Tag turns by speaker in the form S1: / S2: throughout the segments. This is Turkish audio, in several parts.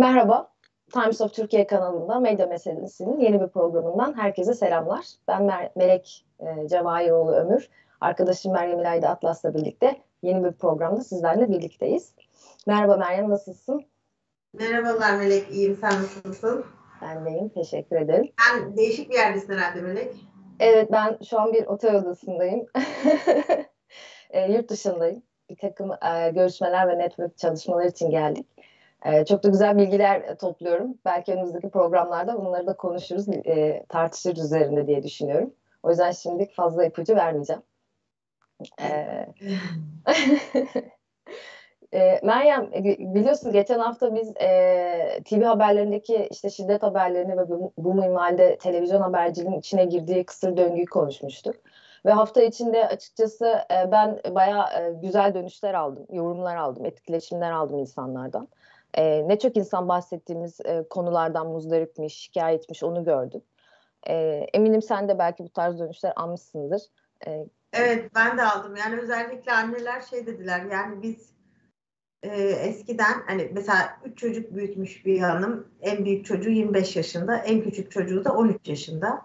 S1: Merhaba, Times of Türkiye kanalında Medya Meselesi'nin yeni bir programından herkese selamlar. Ben Mer Melek e, Cevahiroğlu Ömür. Arkadaşım Meryem İlayda Atlas'la birlikte yeni bir programda sizlerle birlikteyiz. Merhaba Meryem, nasılsın?
S2: Merhabalar Melek, iyiyim. Sen nasılsın?
S1: Ben deyim, teşekkür ederim.
S2: Sen değişik bir yerdesin herhalde Melek.
S1: Evet, ben şu an bir otel odasındayım. e, yurt dışındayım. Bir takım e, görüşmeler ve network çalışmalar için geldik. E, çok da güzel bilgiler topluyorum. Belki önümüzdeki programlarda bunları da konuşuruz, e, tartışırız üzerinde diye düşünüyorum. O yüzden şimdi fazla ipucu vermeyeceğim. E, e, Meryem biliyorsun geçen hafta biz e, TV haberlerindeki işte şiddet haberlerini ve bu, bu minvalde televizyon haberciliğinin içine girdiği kısır döngüyü konuşmuştuk. Ve hafta içinde açıkçası e, ben bayağı e, güzel dönüşler aldım, yorumlar aldım, etkileşimler aldım insanlardan. E, ne çok insan bahsettiğimiz e, konulardan muzdaripmiş, şikayetmiş onu gördüm. E, eminim sen de belki bu tarz dönüşler almışsındır.
S2: E, evet ben de aldım. Yani özellikle anneler şey dediler yani biz e, eskiden hani mesela üç çocuk büyütmüş bir hanım en büyük çocuğu 25 yaşında en küçük çocuğu da 13 yaşında.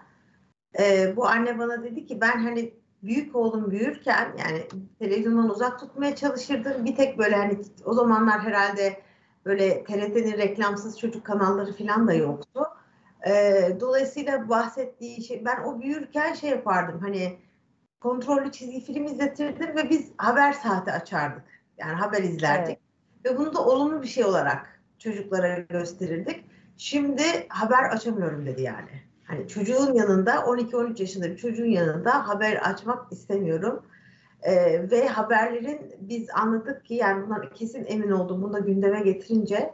S2: E, bu anne bana dedi ki ben hani büyük oğlum büyürken yani televizyondan uzak tutmaya çalışırdım. Bir tek böyle hani o zamanlar herhalde böyle TRT'nin reklamsız çocuk kanalları falan da yoktu. E, dolayısıyla bahsettiği şey ben o büyürken şey yapardım hani kontrollü çizgi film izletirdim ve biz haber saati açardık. Yani haber izlerdik. Evet. Ve bunu da olumlu bir şey olarak çocuklara gösterirdik. Şimdi haber açamıyorum dedi yani. Hani çocuğun yanında 12-13 yaşında bir çocuğun yanında haber açmak istemiyorum. Ee, ve haberlerin biz anladık ki yani bundan kesin emin oldum bunu da gündeme getirince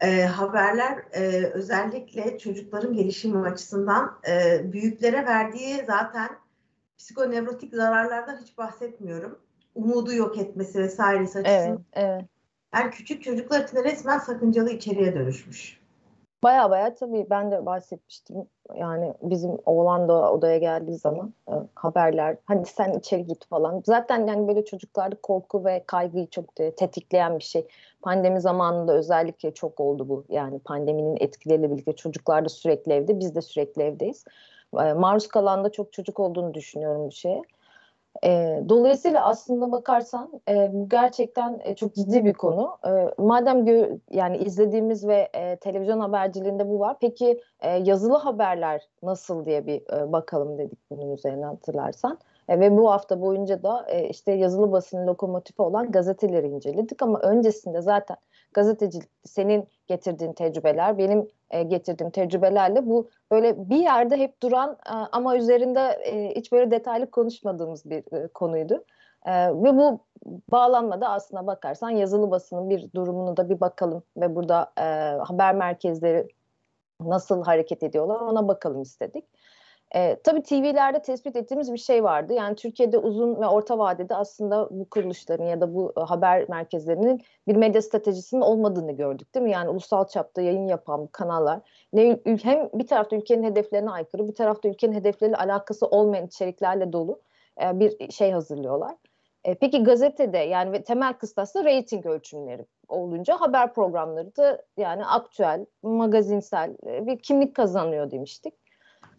S2: e, haberler e, özellikle çocukların gelişimi açısından e, büyüklere verdiği zaten psikonevrotik zararlardan hiç bahsetmiyorum. Umudu yok etmesi vesairesi açısından. Evet, evet. Yani küçük çocuklar için resmen sakıncalı içeriye dönüşmüş.
S1: Baya baya tabii ben de bahsetmiştim. Yani bizim oğlan da odaya geldiği zaman e, haberler hani sen içeri git falan. Zaten yani böyle çocuklarda korku ve kaygıyı çok de, tetikleyen bir şey. Pandemi zamanında özellikle çok oldu bu. Yani pandeminin etkileriyle birlikte çocuklar da sürekli evde, biz de sürekli evdeyiz. E, maruz kalan da çok çocuk olduğunu düşünüyorum bu şeye. E, dolayısıyla aslında bakarsan e, bu gerçekten e, çok ciddi bir konu. E, madem gö- yani izlediğimiz ve e, televizyon haberciliğinde bu var. Peki e, yazılı haberler nasıl diye bir e, bakalım dedik bunun üzerine hatırlarsan. E, ve bu hafta boyunca da e, işte yazılı basının lokomotifi olan gazeteleri inceledik ama öncesinde zaten gazetecilik senin getirdiğin tecrübeler, benim e, getirdiğim tecrübelerle bu böyle bir yerde hep duran e, ama üzerinde e, hiç böyle detaylı konuşmadığımız bir e, konuydu. E, ve bu bağlanmada aslına bakarsan yazılı basının bir durumunu da bir bakalım ve burada e, haber merkezleri nasıl hareket ediyorlar ona bakalım istedik. E, tabii TV'lerde tespit ettiğimiz bir şey vardı. Yani Türkiye'de uzun ve orta vadede aslında bu kuruluşların ya da bu e, haber merkezlerinin bir medya stratejisinin olmadığını gördük değil mi? Yani ulusal çapta yayın yapan kanallar ne hem bir tarafta ülkenin hedeflerine aykırı bir tarafta ülkenin hedefleriyle alakası olmayan içeriklerle dolu e, bir şey hazırlıyorlar. E, peki gazetede yani ve temel kıstas da reyting ölçümleri olunca haber programları da yani aktüel, magazinsel e, bir kimlik kazanıyor demiştik.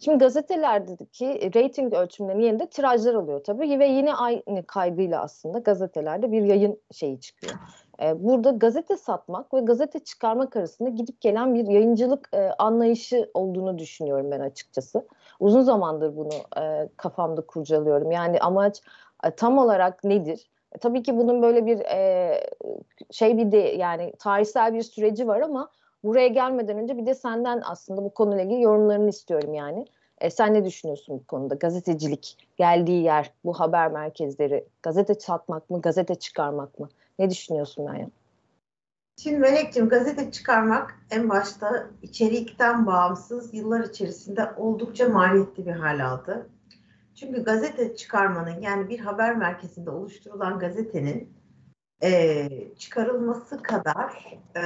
S1: Şimdi gazetelerdeki rating ölçümlerinin yerinde tirajlar alıyor tabii ve yine aynı kaygıyla aslında gazetelerde bir yayın şeyi çıkıyor. Ee, burada gazete satmak ve gazete çıkarmak arasında gidip gelen bir yayıncılık e, anlayışı olduğunu düşünüyorum ben açıkçası. Uzun zamandır bunu e, kafamda kurcalıyorum. Yani amaç e, tam olarak nedir? E, tabii ki bunun böyle bir e, şey bir de yani tarihsel bir süreci var ama buraya gelmeden önce bir de senden aslında bu konuyla ilgili yorumlarını istiyorum yani. E, sen ne düşünüyorsun bu konuda? Gazetecilik geldiği yer, bu haber merkezleri, gazete satmak mı, gazete çıkarmak mı? Ne düşünüyorsun Meryem?
S2: Şimdi Melek'ciğim gazete çıkarmak en başta içerikten bağımsız yıllar içerisinde oldukça maliyetli bir hal aldı. Çünkü gazete çıkarmanın yani bir haber merkezinde oluşturulan gazetenin e, çıkarılması kadar e,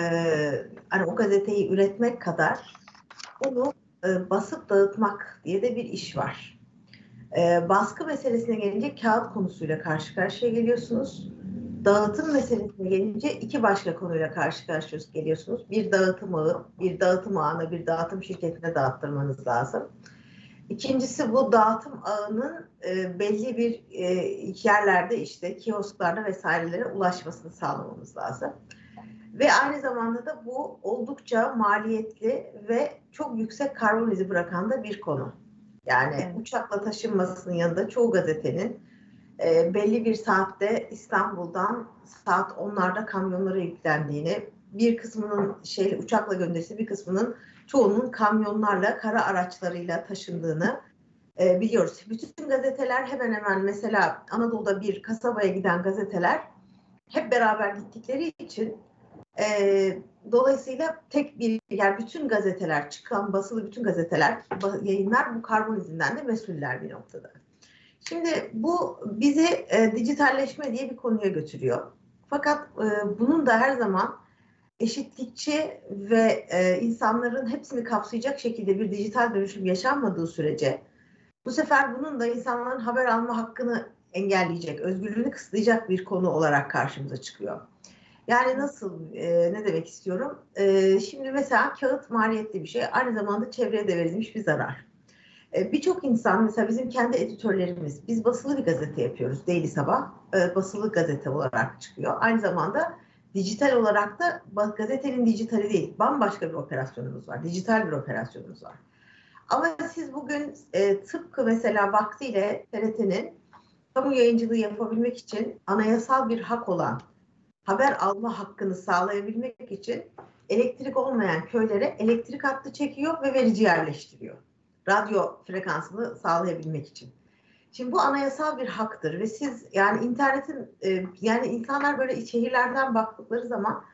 S2: hani o gazeteyi üretmek kadar onu e, basıp dağıtmak diye de bir iş var. E, baskı meselesine gelince kağıt konusuyla karşı karşıya geliyorsunuz. dağıtım meselesine gelince iki başka konuyla karşı karşıya geliyorsunuz. Bir dağıtım ağı, bir dağıtım ağına, bir dağıtım şirketine dağıttırmanız lazım. İkincisi bu dağıtım ağının e, belli bir e, yerlerde işte kiosklarda vesairelere ulaşmasını sağlamamız lazım. Ve aynı zamanda da bu oldukça maliyetli ve çok yüksek karbon izi bırakan da bir konu. Yani evet. uçakla taşınmasının yanında çoğu gazetenin e, belli bir saatte İstanbul'dan saat 10'larda kamyonlara yüklendiğini, bir kısmının şey uçakla gönderisi, bir kısmının çoğunun kamyonlarla, kara araçlarıyla taşındığını e, biliyoruz. Bütün gazeteler hemen hemen mesela Anadolu'da bir kasabaya giden gazeteler hep beraber gittikleri için e, dolayısıyla tek bir yani bütün gazeteler çıkan basılı bütün gazeteler yayınlar bu karbon izinden de mesuller bir noktada. Şimdi bu bizi e, dijitalleşme diye bir konuya götürüyor. Fakat e, bunun da her zaman eşitlikçi ve e, insanların hepsini kapsayacak şekilde bir dijital dönüşüm yaşanmadığı sürece bu sefer bunun da insanların haber alma hakkını engelleyecek, özgürlüğünü kısıtlayacak bir konu olarak karşımıza çıkıyor. Yani nasıl, e, ne demek istiyorum? E, şimdi mesela kağıt maliyetli bir şey, aynı zamanda çevreye de verilmiş bir zarar. E, Birçok insan, mesela bizim kendi editörlerimiz, biz basılı bir gazete yapıyoruz, Daily Sabah, e, basılı gazete olarak çıkıyor. Aynı zamanda dijital olarak da gazetenin dijitali değil, bambaşka bir operasyonumuz var, dijital bir operasyonumuz var. Ama siz bugün e, tıpkı mesela vaktiyle TRT'nin kamu yayıncılığı yapabilmek için anayasal bir hak olan haber alma hakkını sağlayabilmek için elektrik olmayan köylere elektrik hattı çekiyor ve verici yerleştiriyor. Radyo frekansını sağlayabilmek için. Şimdi bu anayasal bir haktır ve siz yani internetin e, yani insanlar böyle şehirlerden baktıkları zaman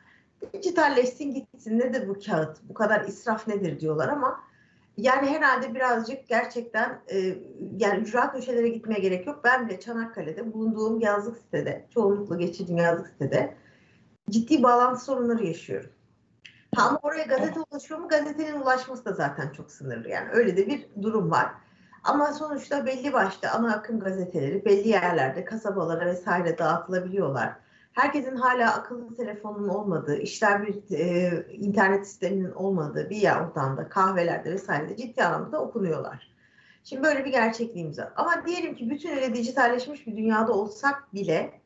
S2: dijitalleşsin gitsin nedir bu kağıt bu kadar israf nedir diyorlar ama yani herhalde birazcık gerçekten e, yani ücra köşelere gitmeye gerek yok. Ben bile Çanakkale'de bulunduğum yazlık sitede çoğunlukla geçirdiğim yazlık sitede ciddi bağlantı sorunları yaşıyorum. Ama oraya gazete ulaşıyor mu? Gazetenin ulaşması da zaten çok sınırlı. Yani öyle de bir durum var. Ama sonuçta belli başta ana akım gazeteleri belli yerlerde kasabalara vesaire dağıtılabiliyorlar. Herkesin hala akıllı telefonun olmadığı, işler bir e, internet sisteminin olmadığı bir yer ortamda, kahvelerde vesairede ciddi anlamda okunuyorlar. Şimdi böyle bir gerçekliğimiz var. Ama diyelim ki bütünüyle dijitalleşmiş bir dünyada olsak bile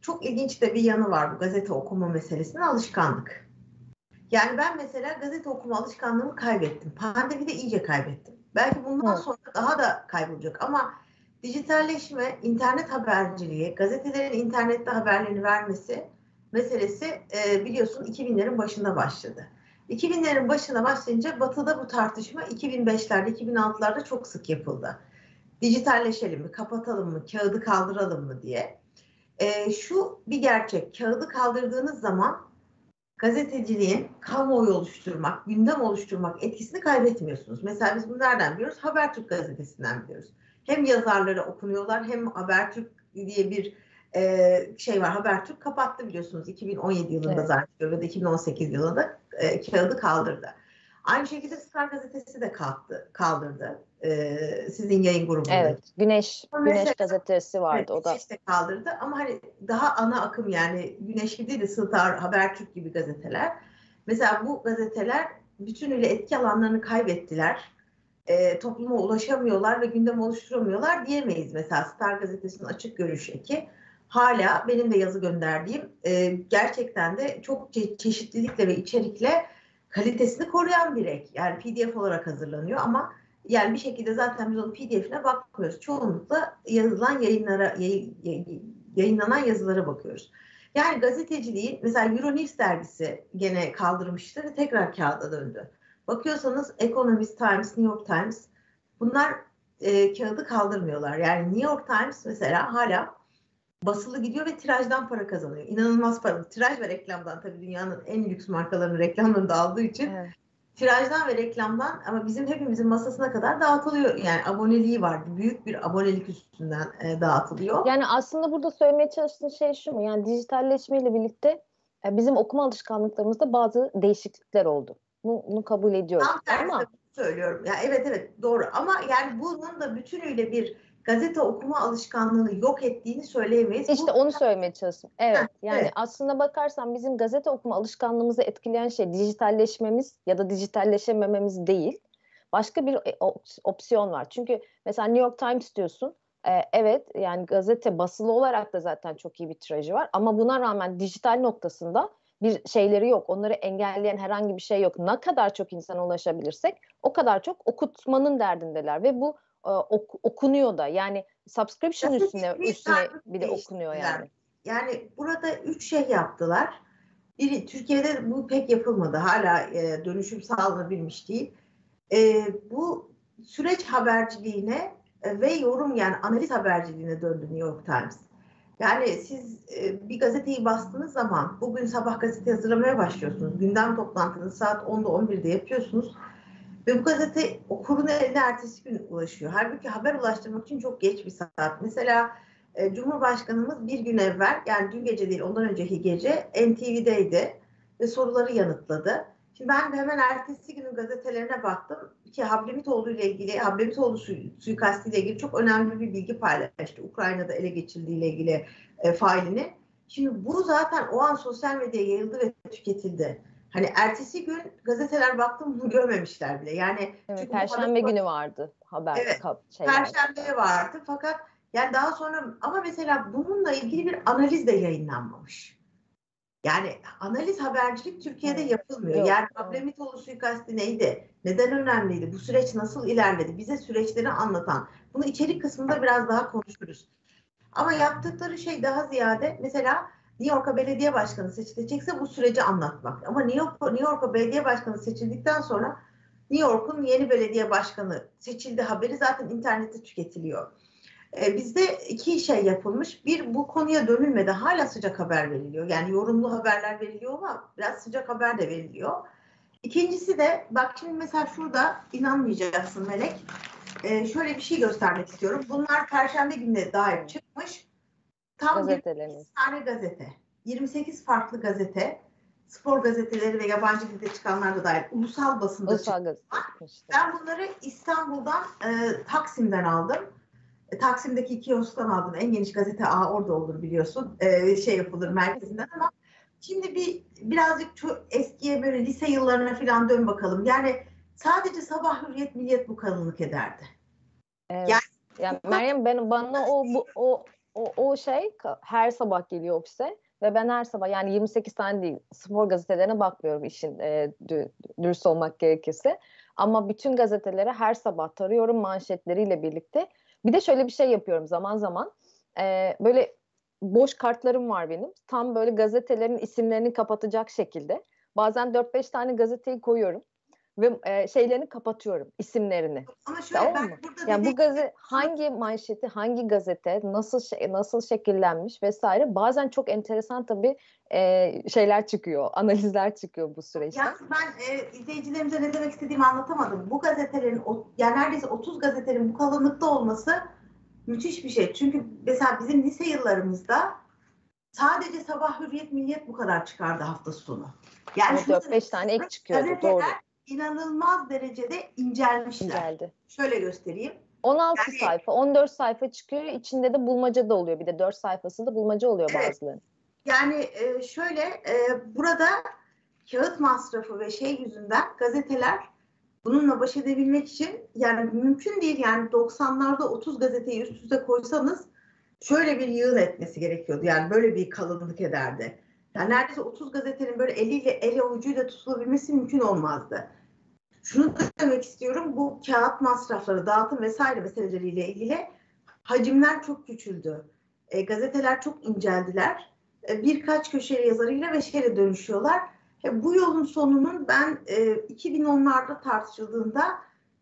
S2: çok ilginç de bir yanı var bu gazete okuma meselesinin alışkanlık. Yani ben mesela gazete okuma alışkanlığımı kaybettim. Pandemide iyice kaybettim. Belki bundan sonra daha da kaybolacak ama dijitalleşme, internet haberciliği, gazetelerin internette haberlerini vermesi meselesi e, biliyorsun 2000'lerin başında başladı. 2000'lerin başına başlayınca Batı'da bu tartışma 2005'lerde, 2006'larda çok sık yapıldı. Dijitalleşelim mi, kapatalım mı, kağıdı kaldıralım mı diye. E, şu bir gerçek, kağıdı kaldırdığınız zaman gazeteciliğin kamuoyu oluşturmak, gündem oluşturmak etkisini kaybetmiyorsunuz. Mesela biz bunu nereden biliyoruz? Habertürk gazetesinden biliyoruz. Hem yazarları okunuyorlar hem Habertürk diye bir e, şey var. Habertürk kapattı biliyorsunuz 2017 yılında evet. zaten ya da 2018 yılında e, kağıdı kaldırdı. Aynı şekilde Star gazetesi de kalktı, kaldırdı. Ee, sizin yayın grubunda.
S1: Evet, Güneş Güneş mesela, gazetesi vardı evet, o da.
S2: Güneş de kaldırdı ama hani daha ana akım yani Güneş gibi değil de Star, Habertürk gibi gazeteler. Mesela bu gazeteler bütünüyle etki alanlarını kaybettiler. E, topluma ulaşamıyorlar ve gündem oluşturamıyorlar diyemeyiz. Mesela Star gazetesinin açık görüş eki hala benim de yazı gönderdiğim e, gerçekten de çok çe- çeşitlilikle ve içerikle kalitesini koruyan bir ek. Yani PDF olarak hazırlanıyor ama yani bir şekilde zaten biz onun PDF'ine bakmıyoruz. Çoğunlukla yazılan yayınlara, yayınlanan yazılara bakıyoruz. Yani gazeteciliği mesela Euronews dergisi gene kaldırmıştı ve tekrar kağıda döndü. Bakıyorsanız Economist Times, New York Times bunlar e, kağıdı kaldırmıyorlar. Yani New York Times mesela hala basılı gidiyor ve tirajdan para kazanıyor. İnanılmaz para. Tiraj ve reklamdan tabii dünyanın en lüks markalarının reklamlarını da aldığı için evet. tirajdan ve reklamdan ama bizim hepimizin masasına kadar dağıtılıyor. Yani aboneliği var. Büyük bir abonelik üstünden e, dağıtılıyor.
S1: Yani aslında burada söylemeye çalıştığın şey şu mu? Yani dijitalleşmeyle birlikte e, bizim okuma alışkanlıklarımızda bazı değişiklikler oldu. Bunu, kabul ediyoruz.
S2: Tam tersi ama... söylüyorum. Ya evet evet doğru ama yani bunun da bütünüyle bir gazete okuma alışkanlığını yok ettiğini söyleyemeyiz.
S1: İşte
S2: Bu-
S1: onu söylemeye çalıştım. Evet.
S2: Heh,
S1: yani
S2: evet.
S1: aslında bakarsan bizim gazete okuma alışkanlığımızı etkileyen şey dijitalleşmemiz ya da dijitalleşemememiz değil. Başka bir e, op- opsiyon var. Çünkü mesela New York Times diyorsun. Ee, evet yani gazete basılı olarak da zaten çok iyi bir tirajı var. Ama buna rağmen dijital noktasında bir şeyleri yok. Onları engelleyen herhangi bir şey yok. Ne kadar çok insana ulaşabilirsek o kadar çok okutmanın derdindeler. Ve bu e, ok- okunuyor da. Yani subscription
S2: Gazete
S1: üstüne
S2: bir
S1: üstüne bile okunuyor yani.
S2: Yani burada üç şey yaptılar. Biri Türkiye'de bu pek yapılmadı. Hala e, dönüşüm sağlanabilmiş değil. E, bu süreç haberciliğine e, ve yorum yani analiz haberciliğine döndü New York Times. Yani siz e, bir gazeteyi bastığınız zaman bugün sabah gazete hazırlamaya başlıyorsunuz. Gündem toplantınızı saat 10'da 11'de yapıyorsunuz. Ve bu gazete okurun eline ertesi gün ulaşıyor. Halbuki haber ulaştırmak için çok geç bir saat. Mesela e, Cumhurbaşkanımız bir gün evvel yani dün gece değil ondan önceki gece NTV'deydi ve soruları yanıtladı. Şimdi ben de hemen ertesi günün gazetelerine baktım ki Hablemitoğlu ile ilgili, Hablemitoğlu su, suikastı ile ilgili çok önemli bir bilgi paylaştı. Ukrayna'da ele geçirildiği ile ilgili e, failini. Şimdi bu zaten o an sosyal medyaya yayıldı ve tüketildi. Hani ertesi gün gazeteler baktım bunu görmemişler bile. Yani
S1: Evet,
S2: çünkü
S1: Perşembe
S2: haber-
S1: günü vardı haber
S2: Evet,
S1: kap- şeyler.
S2: Perşembe vardı fakat yani daha sonra ama mesela bununla ilgili bir analiz de yayınlanmamış. Yani analiz habercilik Türkiye'de yapılmıyor.
S1: Yok, evet.
S2: Ablemitoğlu suikasti neydi? Neden önemliydi? Bu süreç nasıl ilerledi? Bize süreçleri anlatan. Bunu içerik kısmında biraz daha konuşuruz. Ama yaptıkları şey daha ziyade mesela New York'a belediye başkanı seçilecekse bu süreci anlatmak. Ama New, York, New York'a belediye başkanı seçildikten sonra New York'un yeni belediye başkanı seçildi haberi zaten internette tüketiliyor. Ee, bizde iki şey yapılmış. Bir bu konuya dönülmedi. Hala sıcak haber veriliyor. Yani yorumlu haberler veriliyor ama biraz sıcak haber de veriliyor. İkincisi de bak şimdi mesela şurada inanmayacaksın Melek. Ee, şöyle bir şey göstermek istiyorum. Bunlar Perşembe gününe dair çıkmış. Tam
S1: Gazetelerimiz.
S2: 28 tane gazete. 28 farklı gazete. Spor gazeteleri ve yabancı dilde çıkanlar da dahil. Ulusal basında
S1: Ulusal gazete çıkmıştı.
S2: ben bunları İstanbul'dan e, Taksim'den aldım. E, Taksim'deki kiosktan aldım. En geniş gazete A orada olur biliyorsun. E, şey yapılır merkezinden ama şimdi bir birazcık çok eskiye böyle lise yıllarına falan dön bakalım. Yani sadece sabah hürriyet milliyet bu kalınlık ederdi.
S1: Evet.
S2: Yani-
S1: Yani Meryem ben bana o bu o o, o şey her sabah geliyor ofise ve ben her sabah yani 28 tane değil spor gazetelerine bakmıyorum işin e, dü- dürüst olmak gerekirse. Ama bütün gazetelere her sabah tarıyorum manşetleriyle birlikte. Bir de şöyle bir şey yapıyorum zaman zaman. E, böyle boş kartlarım var benim. Tam böyle gazetelerin isimlerini kapatacak şekilde. Bazen 4-5 tane gazeteyi koyuyorum ve e, şeylerini kapatıyorum isimlerini.
S2: Ama şöyle
S1: Tamam
S2: ben
S1: mı?
S2: burada
S1: Yani bu gazete hangi manşeti, hangi gazete, nasıl şey, nasıl şekillenmiş vesaire. Bazen çok enteresan tabii e, şeyler çıkıyor, analizler çıkıyor bu süreçte.
S2: Yalnız ben e, izleyicilerimize ne demek istediğimi anlatamadım. Bu gazetelerin, yani neredeyse 30 gazetenin bu kalınlıkta olması müthiş bir şey. Çünkü mesela bizim lise yıllarımızda sadece sabah hürriyet milliyet bu kadar çıkardı hafta sonu. Yani
S1: Evet,
S2: şunu
S1: 4-5
S2: demek
S1: tane ek çıkıyordu,
S2: gazeteler
S1: doğru.
S2: İnanılmaz derecede incelmişler.
S1: Geldi.
S2: Şöyle göstereyim.
S1: 16
S2: Yani-
S1: sayfa, 14 sayfa çıkıyor. İçinde de bulmaca da oluyor. Bir de 4 sayfasında bulmaca oluyor
S2: Evet.
S1: bazılarının.
S2: Yani e, şöyle e, burada kağıt masrafı ve şey yüzünden gazeteler bununla baş edebilmek için yani mümkün değil yani 90'larda 30 gazeteyi üst üste koysanız şöyle bir yığın etmesi gerekiyordu. Yani böyle bir kalınlık ederdi. Yani neredeyse 30 gazetenin böyle eliyle el avucuyla tutulabilmesi mümkün olmazdı. Şunu da demek istiyorum bu kağıt masrafları, dağıtım vesaire meseleleriyle ilgili hacimler çok küçüldü. E, gazeteler çok inceldiler e, birkaç köşeli yazarıyla ve şeyle dönüşüyorlar. E, Bu yolun sonunun ben e, 2010'larda tartışıldığında,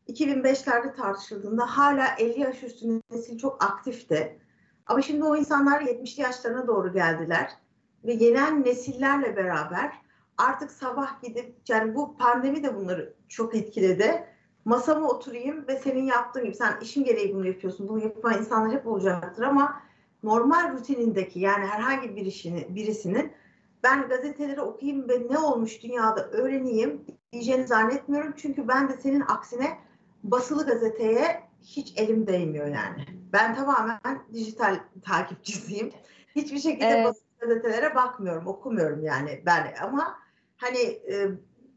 S2: 2005'lerde tartışıldığında hala 50 yaş üstü nesil çok aktifti. Ama şimdi o insanlar 70'li yaşlarına doğru geldiler ve gelen nesillerle beraber artık sabah gidip yani bu pandemi de bunları çok etkiledi. Masama oturayım ve senin yaptığın gibi sen işin gereği bunu yapıyorsun. Bunu yapan insanlar hep olacaktır ama normal rutinindeki yani herhangi bir işini, birisinin ben gazeteleri okuyayım ve ne olmuş dünyada öğreneyim diyeceğini zannetmiyorum. Çünkü ben de senin aksine basılı gazeteye hiç elim değmiyor yani. Ben tamamen dijital takipçisiyim. Hiçbir şekilde evet. Gazetelere bakmıyorum, okumuyorum yani ben ama hani e,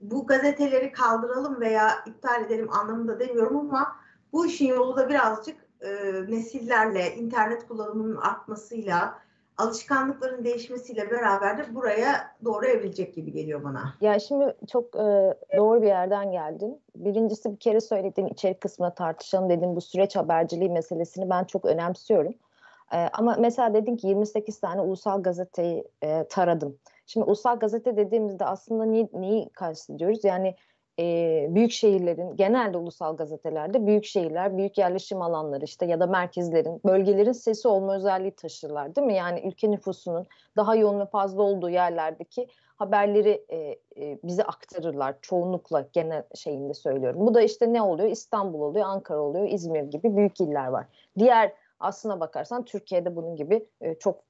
S2: bu gazeteleri kaldıralım veya iptal edelim anlamında demiyorum ama bu işin yolu da birazcık e, nesillerle, internet kullanımının artmasıyla, alışkanlıkların değişmesiyle beraber de buraya doğru evrilecek gibi geliyor bana.
S1: Ya şimdi çok e, doğru bir yerden geldin. Birincisi bir kere söylediğin içerik kısmına tartışalım dedim bu süreç haberciliği meselesini ben çok önemsiyorum. E, ama mesela dedin ki 28 tane ulusal gazeteyi e, taradım. Şimdi ulusal gazete dediğimizde aslında neyi, neyi kastediyoruz? Yani e, büyük şehirlerin genelde ulusal gazetelerde büyük şehirler, büyük yerleşim alanları işte ya da merkezlerin, bölgelerin sesi olma özelliği taşırlar değil mi? Yani ülke nüfusunun daha yoğun ve fazla olduğu yerlerdeki haberleri e, e, bize aktarırlar çoğunlukla genel şeyinde söylüyorum. Bu da işte ne oluyor? İstanbul oluyor, Ankara oluyor, İzmir gibi büyük iller var. Diğer aslına bakarsan Türkiye'de bunun gibi e, çok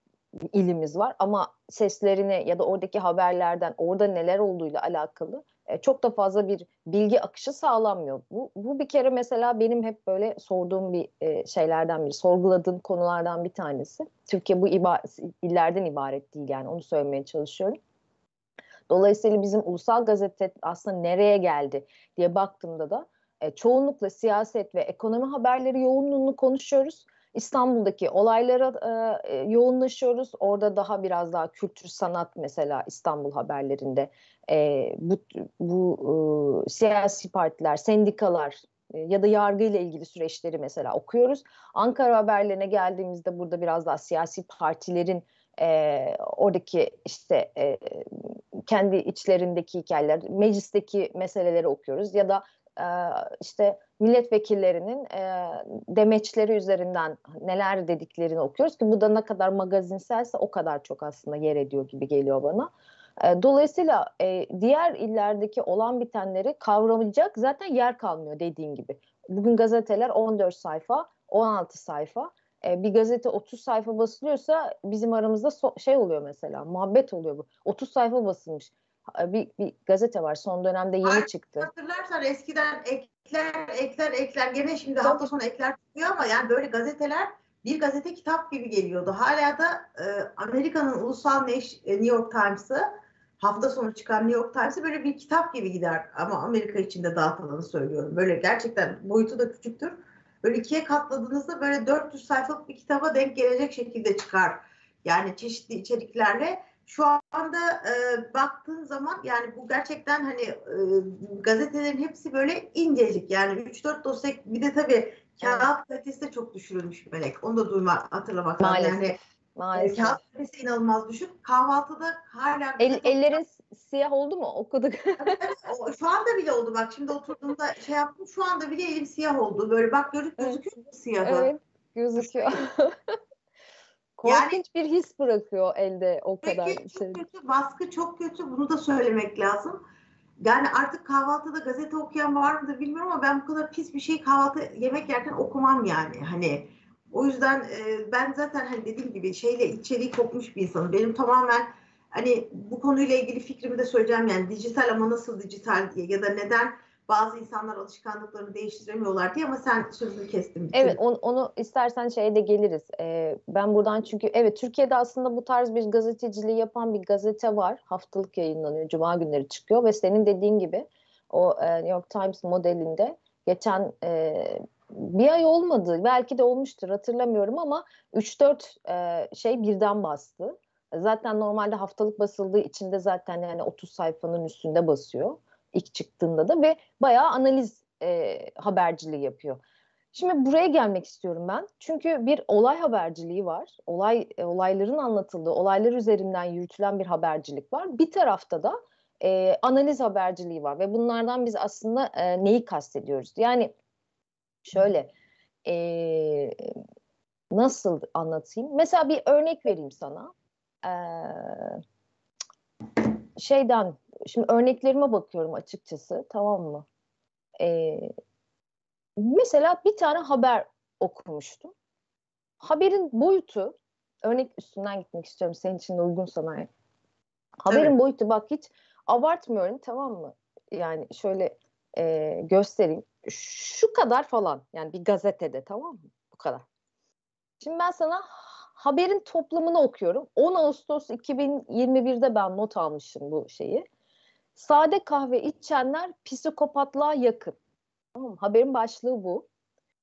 S1: ilimiz var ama seslerini ya da oradaki haberlerden orada neler olduğuyla alakalı e, çok da fazla bir bilgi akışı sağlanmıyor. Bu, bu bir kere mesela benim hep böyle sorduğum bir e, şeylerden biri, sorguladığım konulardan bir tanesi. Türkiye bu iba illerden ibaret değil yani onu söylemeye çalışıyorum. Dolayısıyla bizim ulusal gazete aslında nereye geldi diye baktığımda da e, çoğunlukla siyaset ve ekonomi haberleri yoğunluğunu konuşuyoruz. İstanbul'daki olaylara e, yoğunlaşıyoruz. Orada daha biraz daha kültür sanat mesela İstanbul haberlerinde e, bu, bu e, siyasi partiler, sendikalar e, ya da yargı ile ilgili süreçleri mesela okuyoruz. Ankara haberlerine geldiğimizde burada biraz daha siyasi partilerin e, oradaki işte e, kendi içlerindeki hikayeler, meclisteki meseleleri okuyoruz ya da e, işte milletvekillerinin e, demeçleri üzerinden neler dediklerini okuyoruz ki bu da ne kadar magazinselse o kadar çok aslında yer ediyor gibi geliyor bana. E, dolayısıyla e, diğer illerdeki olan bitenleri kavramayacak zaten yer kalmıyor dediğin gibi. Bugün gazeteler 14 sayfa, 16 sayfa. E, bir gazete 30 sayfa basılıyorsa bizim aramızda şey oluyor mesela, muhabbet oluyor bu. 30 sayfa basılmış bir, bir gazete var son dönemde yeni
S2: Ay,
S1: çıktı.
S2: Hatırlarsan eskiden ekler ekler ekler gene şimdi Tabii. hafta sonu ekler çıkıyor ama yani böyle gazeteler bir gazete kitap gibi geliyordu. Hala da e, Amerika'nın ulusal Neş, e, New York Times'ı hafta sonu çıkan New York Times'ı böyle bir kitap gibi gider ama Amerika içinde dağıtılanı söylüyorum. Böyle gerçekten boyutu da küçüktür. Böyle ikiye katladığınızda böyle 400 sayfalık bir kitaba denk gelecek şekilde çıkar. Yani çeşitli içeriklerle şu anda e, baktığın zaman yani bu gerçekten hani e, gazetelerin hepsi böyle incecik yani 3-4 dosya bir de tabii kağıt kalitesi de çok düşürülmüş Melek. Onu da duyma hatırlamak lazım.
S1: Maalesef.
S2: Yani,
S1: Maalesef.
S2: E, kağıt kalitesi inanılmaz düşük. Kahvaltıda hala...
S1: El, ellerin siyah oldu mu? Okuduk.
S2: şu anda bile oldu bak. Şimdi oturduğumda şey yaptım. Şu anda bile elim siyah oldu. Böyle bak görüp gözüküyor
S1: evet.
S2: siyahı.
S1: Evet gözüküyor. Korkunç yani, bir his bırakıyor elde o kadar
S2: peki, şey. Çok kötü, baskı çok kötü. Bunu da söylemek lazım. Yani artık kahvaltıda gazete okuyan var mıdır bilmiyorum ama ben bu kadar pis bir şey kahvaltı yemek yerken okumam yani. Hani o yüzden e, ben zaten hani dediğim gibi şeyle içeriği kopmuş bir insanım. Benim tamamen hani bu konuyla ilgili fikrimi de söyleyeceğim yani dijital ama nasıl dijital diye ya da neden bazı insanlar alışkanlıklarını değiştiremiyorlar diye ama sen sözünü kestin.
S1: Evet onu, onu istersen şeye de geliriz. Ee, ben buradan çünkü evet Türkiye'de aslında bu tarz bir gazeteciliği yapan bir gazete var. Haftalık yayınlanıyor. Cuma günleri çıkıyor ve senin dediğin gibi o e, New York Times modelinde geçen e, bir ay olmadı. Belki de olmuştur hatırlamıyorum ama 3-4 e, şey birden bastı. Zaten normalde haftalık basıldığı içinde zaten yani 30 sayfanın üstünde basıyor ilk çıktığında da ve bayağı analiz e, haberciliği yapıyor. Şimdi buraya gelmek istiyorum ben. Çünkü bir olay haberciliği var. Olay e, olayların anlatıldığı, olaylar üzerinden yürütülen bir habercilik var. Bir tarafta da e, analiz haberciliği var ve bunlardan biz aslında e, neyi kastediyoruz? Yani şöyle e, nasıl anlatayım? Mesela bir örnek vereyim sana. E, şeyden şimdi örneklerime bakıyorum açıkçası tamam mı? Ee, mesela bir tane haber okumuştum. Haberin boyutu örnek üstünden gitmek istiyorum senin için de uygun sana. Haberin evet. boyutu bak hiç abartmıyorum tamam mı? Yani şöyle e, göstereyim. şu kadar falan yani bir gazetede tamam mı? Bu kadar. Şimdi ben sana haberin toplamını okuyorum. 10 Ağustos 2021'de ben not almışım bu şeyi. Sade kahve içenler psikopatlığa yakın. Tamam Haberin başlığı bu.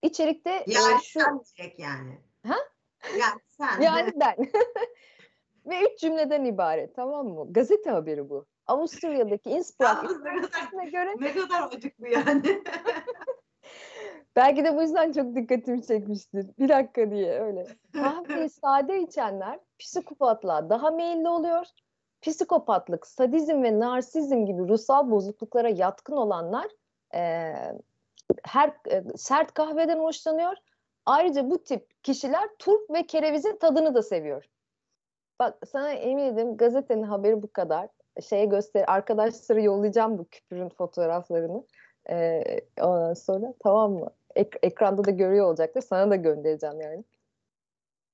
S1: İçerikte
S2: yani e, şu... sen direkt yani.
S1: Ha?
S2: Yani sen.
S1: yani ben. Ve üç cümleden ibaret tamam mı? Gazete haberi bu. Avusturya'daki Innsbruck
S2: ne göre ne kadar acıklı yani.
S1: Belki de bu yüzden çok dikkatimi çekmiştir. Bir dakika diye öyle. Kahveyi sade içenler psikopatlığa daha meyilli oluyor. Psikopatlık, sadizm ve narsizm gibi ruhsal bozukluklara yatkın olanlar e, her e, sert kahveden hoşlanıyor. Ayrıca bu tip kişiler turp ve kerevizin tadını da seviyor. Bak sana emin ederim gazetenin haberi bu kadar. Şeye göster arkadaşlara yollayacağım bu küpürün fotoğraflarını. Ee, ondan sonra tamam mı? Ek- ekranda da görüyor olacaktır. Sana da göndereceğim yani.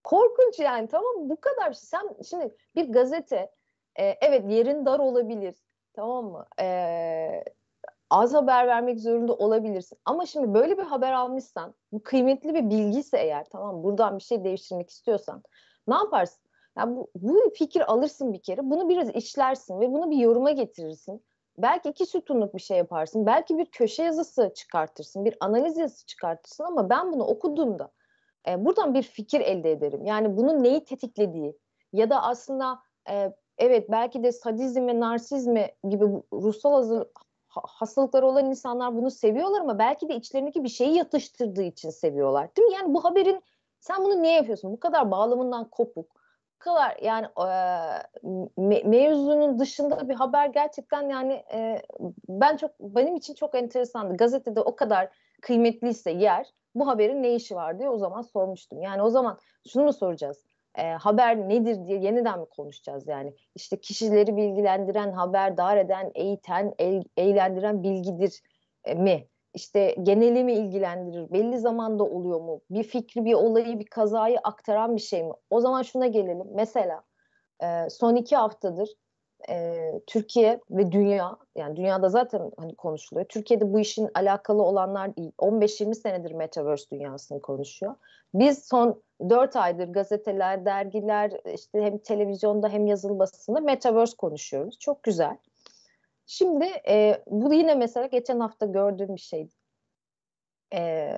S1: Korkunç yani tamam? Bu kadar. Sen şimdi bir gazete e, evet yerin dar olabilir. Tamam mı? E, az haber vermek zorunda olabilirsin. Ama şimdi böyle bir haber almışsan, bu kıymetli bir bilgiyse eğer, tamam buradan bir şey değiştirmek istiyorsan ne yaparsın? Yani bu, bu fikir alırsın bir kere, bunu biraz işlersin ve bunu bir yoruma getirirsin. Belki iki sütunluk bir şey yaparsın, belki bir köşe yazısı çıkartırsın, bir analiz yazısı çıkartırsın ama ben bunu okuduğumda e, buradan bir fikir elde ederim. Yani bunun neyi tetiklediği ya da aslında e, evet belki de sadizm ve narsizmi gibi ruhsal hazır, hastalıkları olan insanlar bunu seviyorlar ama belki de içlerindeki bir şeyi yatıştırdığı için seviyorlar. Değil mi? Yani bu haberin sen bunu niye yapıyorsun? Bu kadar bağlamından kopuk. Kadar yani e, me, mevzunun dışında bir haber gerçekten yani e, ben çok benim için çok enteresandı. Gazetede o kadar kıymetliyse yer bu haberin ne işi var diye o zaman sormuştum. Yani o zaman şunu mu soracağız? e, haber nedir diye yeniden mi konuşacağız yani? İşte kişileri bilgilendiren, haberdar eden, eğiten, el, eğlendiren bilgidir e, mi? İşte geneli mi ilgilendirir? Belli zamanda oluyor mu? Bir fikri, bir olayı, bir kazayı aktaran bir şey mi? O zaman şuna gelelim. Mesela e, son iki haftadır e, Türkiye ve dünya yani dünyada zaten hani konuşuluyor. Türkiye'de bu işin alakalı olanlar 15-20 senedir Metaverse dünyasını konuşuyor. Biz son 4 aydır gazeteler, dergiler, işte hem televizyonda hem yazılı basında Metaverse konuşuyoruz. Çok güzel. Şimdi e, bu yine mesela geçen hafta gördüğüm bir şeydi. E,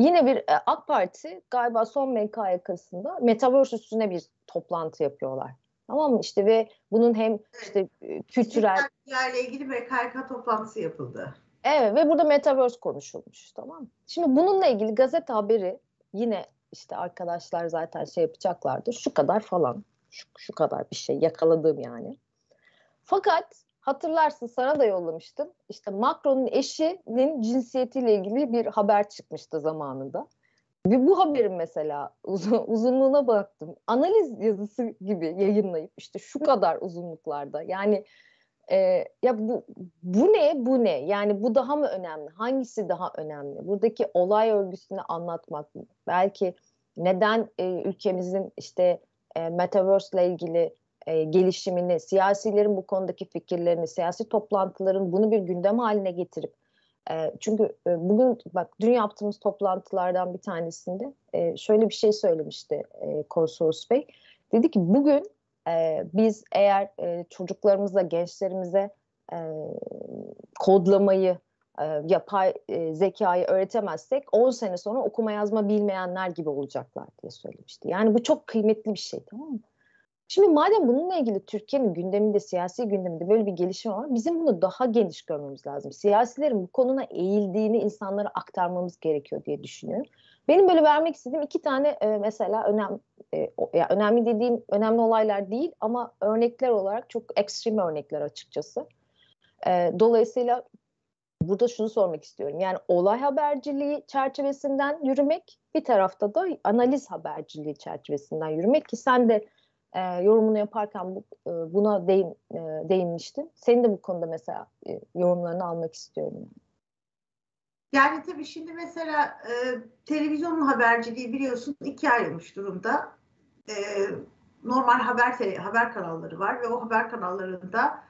S1: yine bir e, AK Parti galiba son MK yakasında Metaverse üstüne bir toplantı yapıyorlar. Tamam mı? İşte ve bunun hem işte e, kültürel
S2: ile ilgili MKK toplantısı yapıldı.
S1: Evet ve burada Metaverse konuşulmuş. Tamam mı? Şimdi bununla ilgili gazete haberi yine işte arkadaşlar zaten şey yapacaklardır. Şu kadar falan. Şu, şu kadar bir şey yakaladığım yani. Fakat hatırlarsın sana da yollamıştım. İşte Macron'un eşinin cinsiyetiyle ilgili bir haber çıkmıştı zamanında. Ve bu haberin mesela uzun, uzunluğuna baktım. Analiz yazısı gibi yayınlayıp işte şu kadar uzunluklarda. Yani e, ya bu bu ne bu ne? Yani bu daha mı önemli? Hangisi daha önemli? Buradaki olay örgüsünü anlatmak? Belki neden e, ülkemizin işte e, metaverse ile ilgili e, gelişimini, siyasilerin bu konudaki fikirlerini, siyasi toplantıların bunu bir gündem haline getirip e, çünkü e, bugün bak dün yaptığımız toplantılardan bir tanesinde e, şöyle bir şey söylemişti e, Konsolos Bey. Dedi ki bugün e, biz eğer e, çocuklarımıza, gençlerimize e, kodlamayı, e, yapay e, zekayı öğretemezsek 10 sene sonra okuma yazma bilmeyenler gibi olacaklar diye söylemişti. Yani bu çok kıymetli bir şey tamam mı? Şimdi madem bununla ilgili Türkiye'nin gündeminde, siyasi gündeminde böyle bir gelişme var, bizim bunu daha geniş görmemiz lazım. Siyasilerin bu konuna eğildiğini insanlara aktarmamız gerekiyor diye düşünüyorum. Benim böyle vermek istediğim iki tane e, mesela önem, e, ya önemli dediğim önemli olaylar değil ama örnekler olarak çok ekstrem örnekler açıkçası. E, dolayısıyla burada şunu sormak istiyorum. Yani olay haberciliği çerçevesinden yürümek, bir tarafta da analiz haberciliği çerçevesinden yürümek ki sen de e, yorumunu yaparken bu, e, buna değin, e, değinmiştin. Senin de bu konuda mesela e, yorumlarını almak istiyorum. Yani.
S2: Tabii şimdi mesela e, televizyonun haberciliği biliyorsun ikiye ayrılmış durumda. E, normal haber haber kanalları var ve o haber kanallarında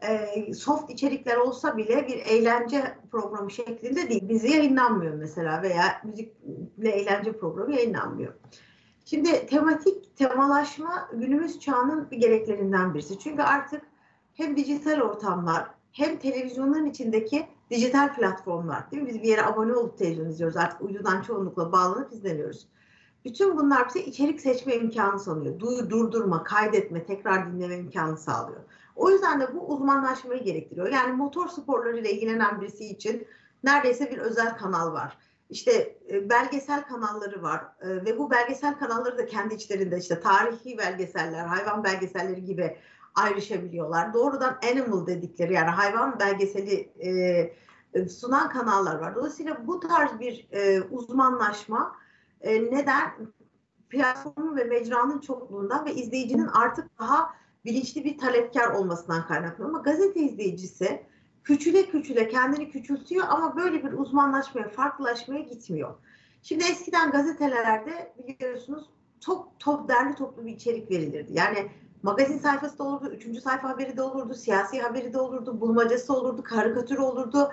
S2: e, soft içerikler olsa bile bir eğlence programı şeklinde değil. Bizi yayınlanmıyor mesela veya müzikle eğlence programı yayınlanmıyor. Şimdi tematik temalaşma günümüz çağının bir gereklerinden birisi. Çünkü artık hem dijital ortamlar hem televizyonların içindeki dijital platformlar değil mi? Biz bir yere abone olup televizyon izliyoruz. Artık uydudan çoğunlukla bağlanıp izleniyoruz. Bütün bunlar bize içerik seçme imkanı sanıyor. Dur, durdurma, kaydetme, tekrar dinleme imkanı sağlıyor. O yüzden de bu uzmanlaşmayı gerektiriyor. Yani motor sporlarıyla ilgilenen birisi için neredeyse bir özel kanal var. İşte e, belgesel kanalları var e, ve bu belgesel kanalları da kendi içlerinde işte tarihi belgeseller, hayvan belgeselleri gibi ayrışabiliyorlar. Doğrudan animal dedikleri yani hayvan belgeseli e, sunan kanallar var. Dolayısıyla bu tarz bir uzmanlaşma neden platformun ve mecranın çokluğundan ve izleyicinin artık daha bilinçli bir talepkar olmasından kaynaklı. Ama gazete izleyicisi küçüle küçüle kendini küçültüyor ama böyle bir uzmanlaşmaya, farklılaşmaya gitmiyor. Şimdi eskiden gazetelerde biliyorsunuz çok top derli toplu bir içerik verilirdi. Yani magazin sayfası da olurdu, üçüncü sayfa haberi de olurdu, siyasi haberi de olurdu, bulmacası olurdu, karikatür olurdu,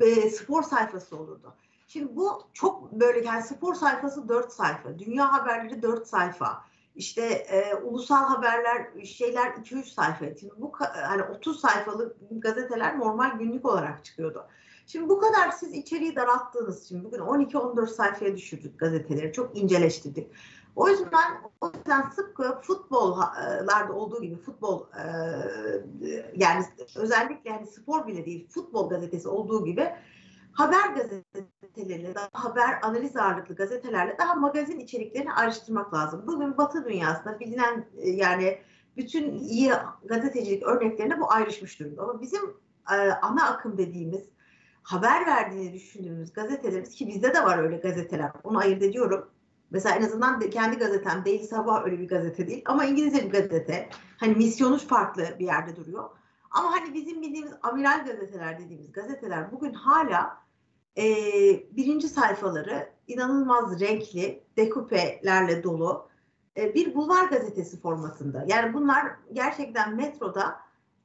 S2: e, spor sayfası olurdu. Şimdi bu çok böyle yani spor sayfası dört sayfa, dünya haberleri dört sayfa, işte e, ulusal haberler şeyler 2-3 sayfa. Şimdi bu hani 30 sayfalık gazeteler normal günlük olarak çıkıyordu. Şimdi bu kadar siz içeriği daralttığınız için bugün 12-14 sayfaya düşürdük gazeteleri. Çok inceleştirdik. O yüzden o yüzden sıkı futbollarda olduğu gibi futbol e, yani özellikle yani spor bile değil futbol gazetesi olduğu gibi haber gazeteleriyle, haber analiz ağırlıklı gazetelerle daha magazin içeriklerini ayrıştırmak lazım. Bugün Batı dünyasında bilinen e, yani bütün iyi gazetecilik örneklerine bu ayrışmış durumda. Ama bizim e, ana akım dediğimiz haber verdiğini düşündüğümüz gazetelerimiz ki bizde de var öyle gazeteler. Onu ayırt ediyorum. Mesela en azından kendi gazetem Daily Sabah öyle bir gazete değil ama İngilizce bir gazete. Hani misyonu farklı bir yerde duruyor. Ama hani bizim bildiğimiz amiral gazeteler dediğimiz gazeteler bugün hala e, birinci sayfaları inanılmaz renkli dekupelerle dolu e, bir bulvar gazetesi formatında. Yani bunlar gerçekten metroda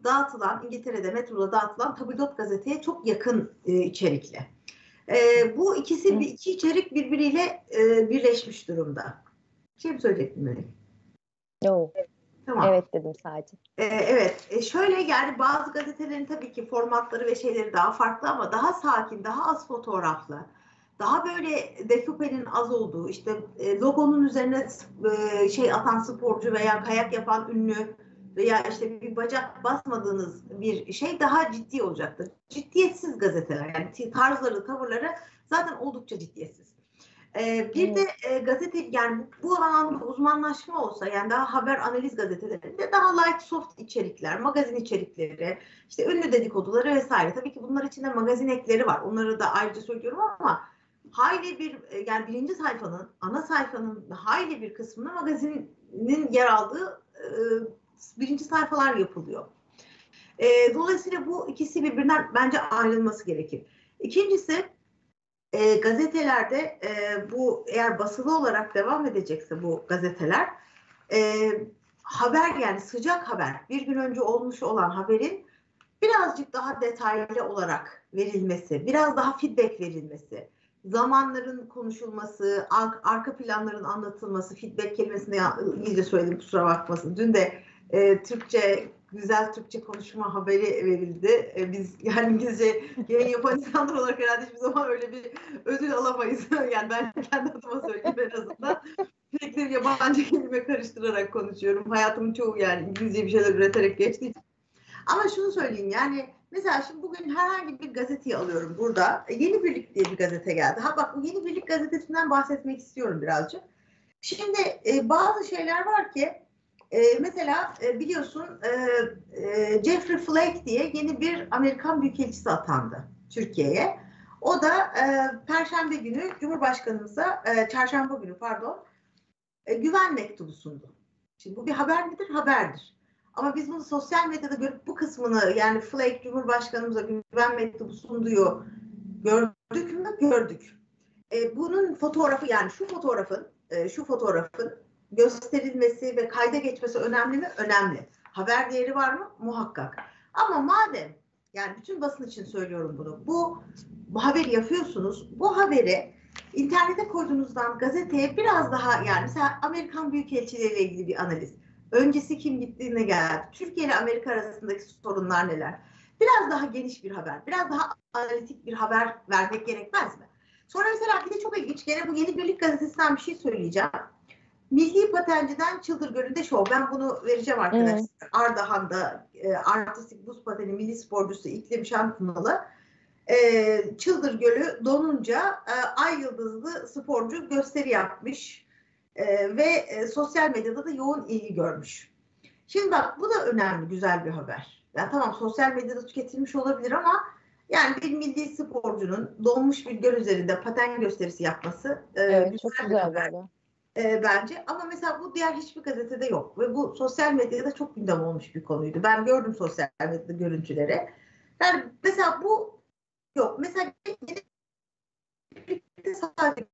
S2: dağıtılan, İngiltere'de metroda dağıtılan tabildot gazeteye çok yakın e, içerikli. E, bu ikisi bir iki içerik birbiriyle e, birleşmiş durumda. Şey mi söyleyecektin Melek?
S1: Yok. Tamam. Evet dedim sadece.
S2: Ee, evet. E şöyle yani bazı gazetelerin tabii ki formatları ve şeyleri daha farklı ama daha sakin, daha az fotoğraflı. Daha böyle dekupenin az olduğu, işte e, logonun üzerine e, şey atan sporcu veya kayak yapan ünlü veya işte bir bacak basmadığınız bir şey daha ciddi olacaktır. Ciddiyetsiz gazeteler yani tarzları, tavırları zaten oldukça ciddiyetsiz. Ee, bir de e, gazete yani bu alanda uzmanlaşma olsa yani daha haber analiz gazetelerinde daha light soft içerikler, magazin içerikleri, işte ünlü dedikoduları vesaire. Tabii ki bunlar içinde magazin ekleri var. Onları da ayrıca söylüyorum ama hayli bir e, yani birinci sayfanın, ana sayfanın hayli bir kısmında magazinin yer aldığı e, birinci sayfalar yapılıyor. E, dolayısıyla bu ikisi birbirinden bence ayrılması gerekir. İkincisi e, gazetelerde e, bu eğer basılı olarak devam edecekse bu gazeteler e, haber yani sıcak haber bir gün önce olmuş olan haberin birazcık daha detaylı olarak verilmesi, biraz daha feedback verilmesi, zamanların konuşulması, arka planların anlatılması, feedback kelimesini İngilizce söyledim kusura bakmasın. Dün de e, Türkçe güzel Türkçe konuşma haberi verildi. E, biz yani İngilizce yayın yapan insanlar olarak herhalde hiçbir zaman öyle bir ödül alamayız. yani ben kendi adıma söyleyeyim en azından. Sürekli yabancı kelime karıştırarak konuşuyorum. Hayatımın çoğu yani İngilizce bir şeyler üreterek geçti. Ama şunu söyleyeyim yani mesela şimdi bugün herhangi bir gazeteyi alıyorum burada. E, Yeni Birlik diye bir gazete geldi. Ha bak bu Yeni Birlik gazetesinden bahsetmek istiyorum birazcık. Şimdi e, bazı şeyler var ki e, mesela e, biliyorsun e, e, Jeffrey Flake diye yeni bir Amerikan Büyükelçisi atandı Türkiye'ye. O da e, Perşembe günü Cumhurbaşkanımıza, e, Çarşamba günü pardon, e, güven mektubu sundu. Şimdi bu bir haber midir? Haberdir. Ama biz bunu sosyal medyada görüp bu kısmını yani Flake Cumhurbaşkanımıza güven mektubu sunduğu gördük mü? Gördük. E, bunun fotoğrafı yani şu fotoğrafın, e, şu fotoğrafın gösterilmesi ve kayda geçmesi önemli mi? Önemli. Haber değeri var mı? Muhakkak. Ama madem yani bütün basın için söylüyorum bunu. Bu, bu haberi yapıyorsunuz. Bu haberi internete koyduğunuzdan gazeteye biraz daha yani mesela Amerikan Büyükelçiliği ile ilgili bir analiz. Öncesi kim gittiğine geldi. Türkiye ile Amerika arasındaki sorunlar neler? Biraz daha geniş bir haber, biraz daha analitik bir haber vermek gerekmez mi? Sonra mesela bir de çok ilginç gene bu Yeni Birlik Gazetesi'nden bir şey söyleyeceğim. Milli Patenciden Çıldır Gölü'nde şov. Ben bunu vereceğim arkadaşlar. Hmm. Ardahan'da e, artistik buz pateni milli sporcusu iklim şampiyonu e, Çıldır Gölü donunca e, ay yıldızlı sporcu gösteri yapmış e, ve e, sosyal medyada da yoğun ilgi görmüş. Şimdi bak bu da önemli, güzel bir haber. Yani tamam sosyal medyada tüketilmiş olabilir ama yani bir milli sporcunun donmuş bir göl üzerinde paten gösterisi yapması
S1: e, evet, güzel çok güzel bir haber. haber
S2: e, bence. Ama mesela bu diğer hiçbir gazetede yok. Ve bu sosyal medyada çok gündem olmuş bir konuydu. Ben gördüm sosyal medyada görüntüleri. Yani mesela bu yok. Mesela sadece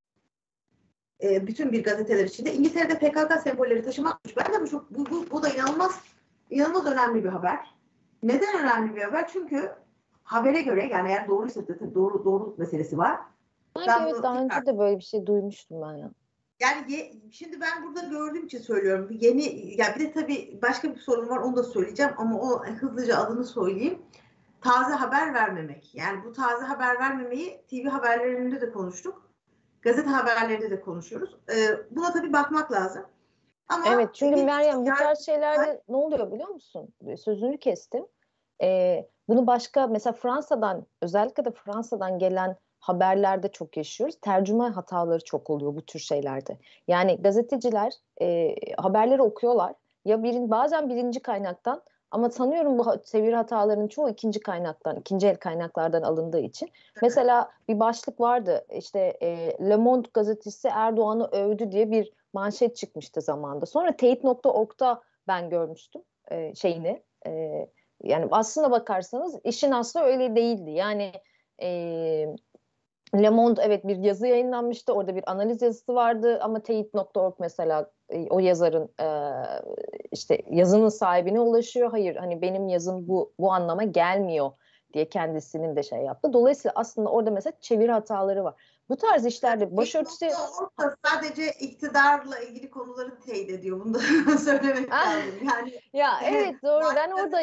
S2: e, bütün bir gazeteler içinde İngiltere'de PKK sembolleri taşımakmış. Ben de bu çok bu, bu, bu da inanılmaz inanılmaz önemli bir haber. Neden önemli bir haber? Çünkü habere göre yani eğer doğruysa doğru doğruluk meselesi var.
S1: Sanki evet daha önce de böyle bir şey duymuştum ben.
S2: Yani ye, şimdi ben burada gördüğüm için söylüyorum. Yeni ya bir de tabii başka bir sorun var onu da söyleyeceğim ama o hızlıca adını söyleyeyim. Taze haber vermemek. Yani bu taze haber vermemeyi TV haberlerinde de konuştuk. Gazete haberlerinde de konuşuyoruz. Ee, buna tabii bakmak lazım.
S1: Ama evet çünkü Meryem bu tarz şeylerde ne oluyor biliyor musun? Sözünü kestim. Ee, bunu başka mesela Fransa'dan özellikle de Fransa'dan gelen haberlerde çok yaşıyoruz. Tercüme hataları çok oluyor bu tür şeylerde. Yani gazeteciler e, haberleri okuyorlar. Ya birin bazen birinci kaynaktan ama sanıyorum bu çevir hatalarının çoğu ikinci kaynaktan, ikinci el kaynaklardan alındığı için. Mesela bir başlık vardı işte e, Le Monde gazetesi Erdoğan'ı övdü diye bir manşet çıkmıştı zamanda. Sonra teyit.org'da ben görmüştüm e, şeyini. E, yani aslına bakarsanız işin aslı öyle değildi. Yani e, Le Monde evet bir yazı yayınlanmıştı. Orada bir analiz yazısı vardı ama teyit.org mesela e, o yazarın e, işte yazının sahibine ulaşıyor. Hayır hani benim yazım bu bu anlama gelmiyor diye kendisinin de şey yaptı. Dolayısıyla aslında orada mesela çeviri hataları var. Bu tarz işlerde başörtüsü...
S2: Sadece iktidarla ilgili konuları teyit ediyor. Bunu da söylemek ah, lazım. Yani,
S1: ya evet doğru. Ben orada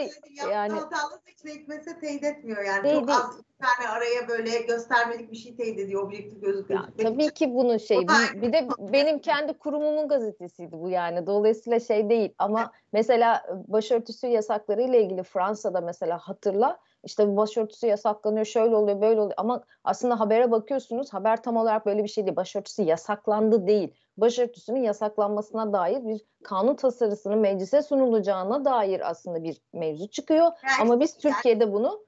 S1: yani...
S2: Hatalı seçme hikmetse teyit etmiyor yani. Teyit Çok az tane araya böyle göstermelik bir şey teyit ediyor. Objektif gözük ya,
S1: Tabii ki bunun şey. Bir, bir de benim kendi kurumumun gazetesiydi bu yani. Dolayısıyla şey değil. Ama mesela başörtüsü yasakları ile ilgili Fransa'da mesela hatırla işte başörtüsü yasaklanıyor, şöyle oluyor, böyle oluyor. Ama aslında habere bakıyorsunuz, haber tam olarak böyle bir şey değil. Başörtüsü yasaklandı değil. Başörtüsünün yasaklanmasına dair bir kanun tasarısının meclise sunulacağına dair aslında bir mevzu çıkıyor. Yani, Ama biz Türkiye'de yani, bunu?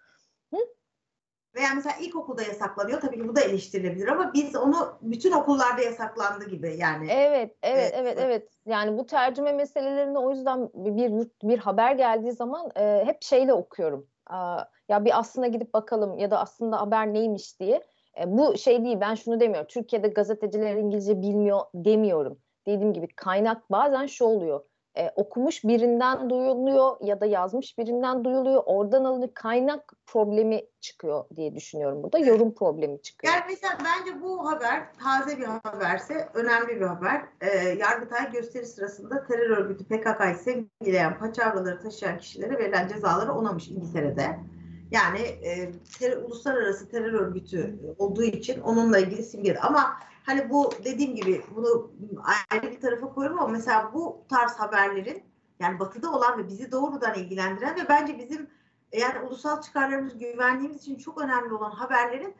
S2: Veya mesela ilkokulda yasaklanıyor. Tabii ki bu da eleştirilebilir ama biz onu bütün okullarda yasaklandı gibi yani.
S1: Evet, evet, evet, evet. Yani bu tercüme meselelerinde o yüzden bir bir haber geldiği zaman e, hep şeyle okuyorum ya bir aslında gidip bakalım ya da aslında haber neymiş diye. E, bu şey değil ben şunu demiyorum. Türkiye'de gazeteciler İngilizce bilmiyor demiyorum. Dediğim gibi kaynak bazen şu oluyor. E, okumuş birinden duyuluyor ya da yazmış birinden duyuluyor. Oradan alınıyor. Kaynak problemi çıkıyor diye düşünüyorum burada. Yorum problemi çıkıyor.
S2: Yani mesela bence bu haber taze bir haberse önemli bir haber. E, Yargıtay gösteri sırasında terör örgütü PKK'yı sevgileyen paçavraları taşıyan kişilere verilen cezaları onamış İngiltere'de. Yani e, ter, uluslararası terör örgütü olduğu için onunla ilgili simgeli. Ama hani bu dediğim gibi bunu ayrı bir tarafa koyuyorum ama mesela bu tarz haberlerin yani batıda olan ve bizi doğrudan ilgilendiren ve bence bizim yani ulusal çıkarlarımız güvenliğimiz için çok önemli olan haberlerin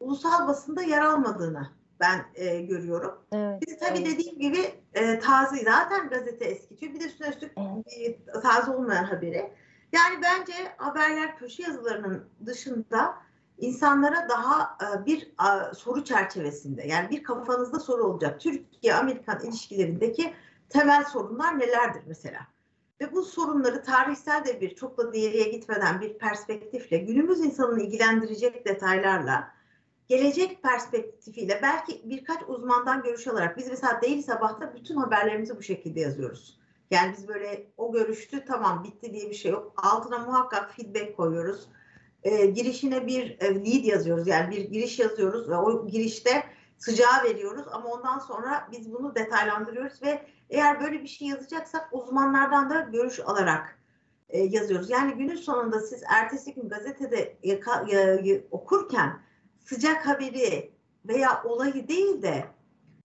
S2: ulusal basında yer almadığını ben e, görüyorum. Evet, Biz tabii evet. dediğim gibi e, taze zaten gazete eskitiyor. Bir de üstüne üstlük evet. e, taze olmayan haberi. Yani bence haberler köşe yazılarının dışında insanlara daha e, bir soru çerçevesinde yani bir kafanızda soru olacak. Türkiye-Amerikan ilişkilerindeki temel sorunlar nelerdir mesela? Ve bu sorunları tarihsel de bir çok da ileriye gitmeden bir perspektifle günümüz insanını ilgilendirecek detaylarla gelecek perspektifiyle belki birkaç uzmandan görüş alarak biz mesela değil sabahta bütün haberlerimizi bu şekilde yazıyoruz. Yani biz böyle o görüştü tamam bitti diye bir şey yok. Altına muhakkak feedback koyuyoruz. E, girişine bir e, lead yazıyoruz. Yani bir giriş yazıyoruz ve o girişte sıcağı veriyoruz ama ondan sonra biz bunu detaylandırıyoruz ve eğer böyle bir şey yazacaksak uzmanlardan da görüş alarak e, yazıyoruz. Yani günün sonunda siz ertesi gün gazetede yaka, ya, ya, okurken sıcak haberi veya olayı değil de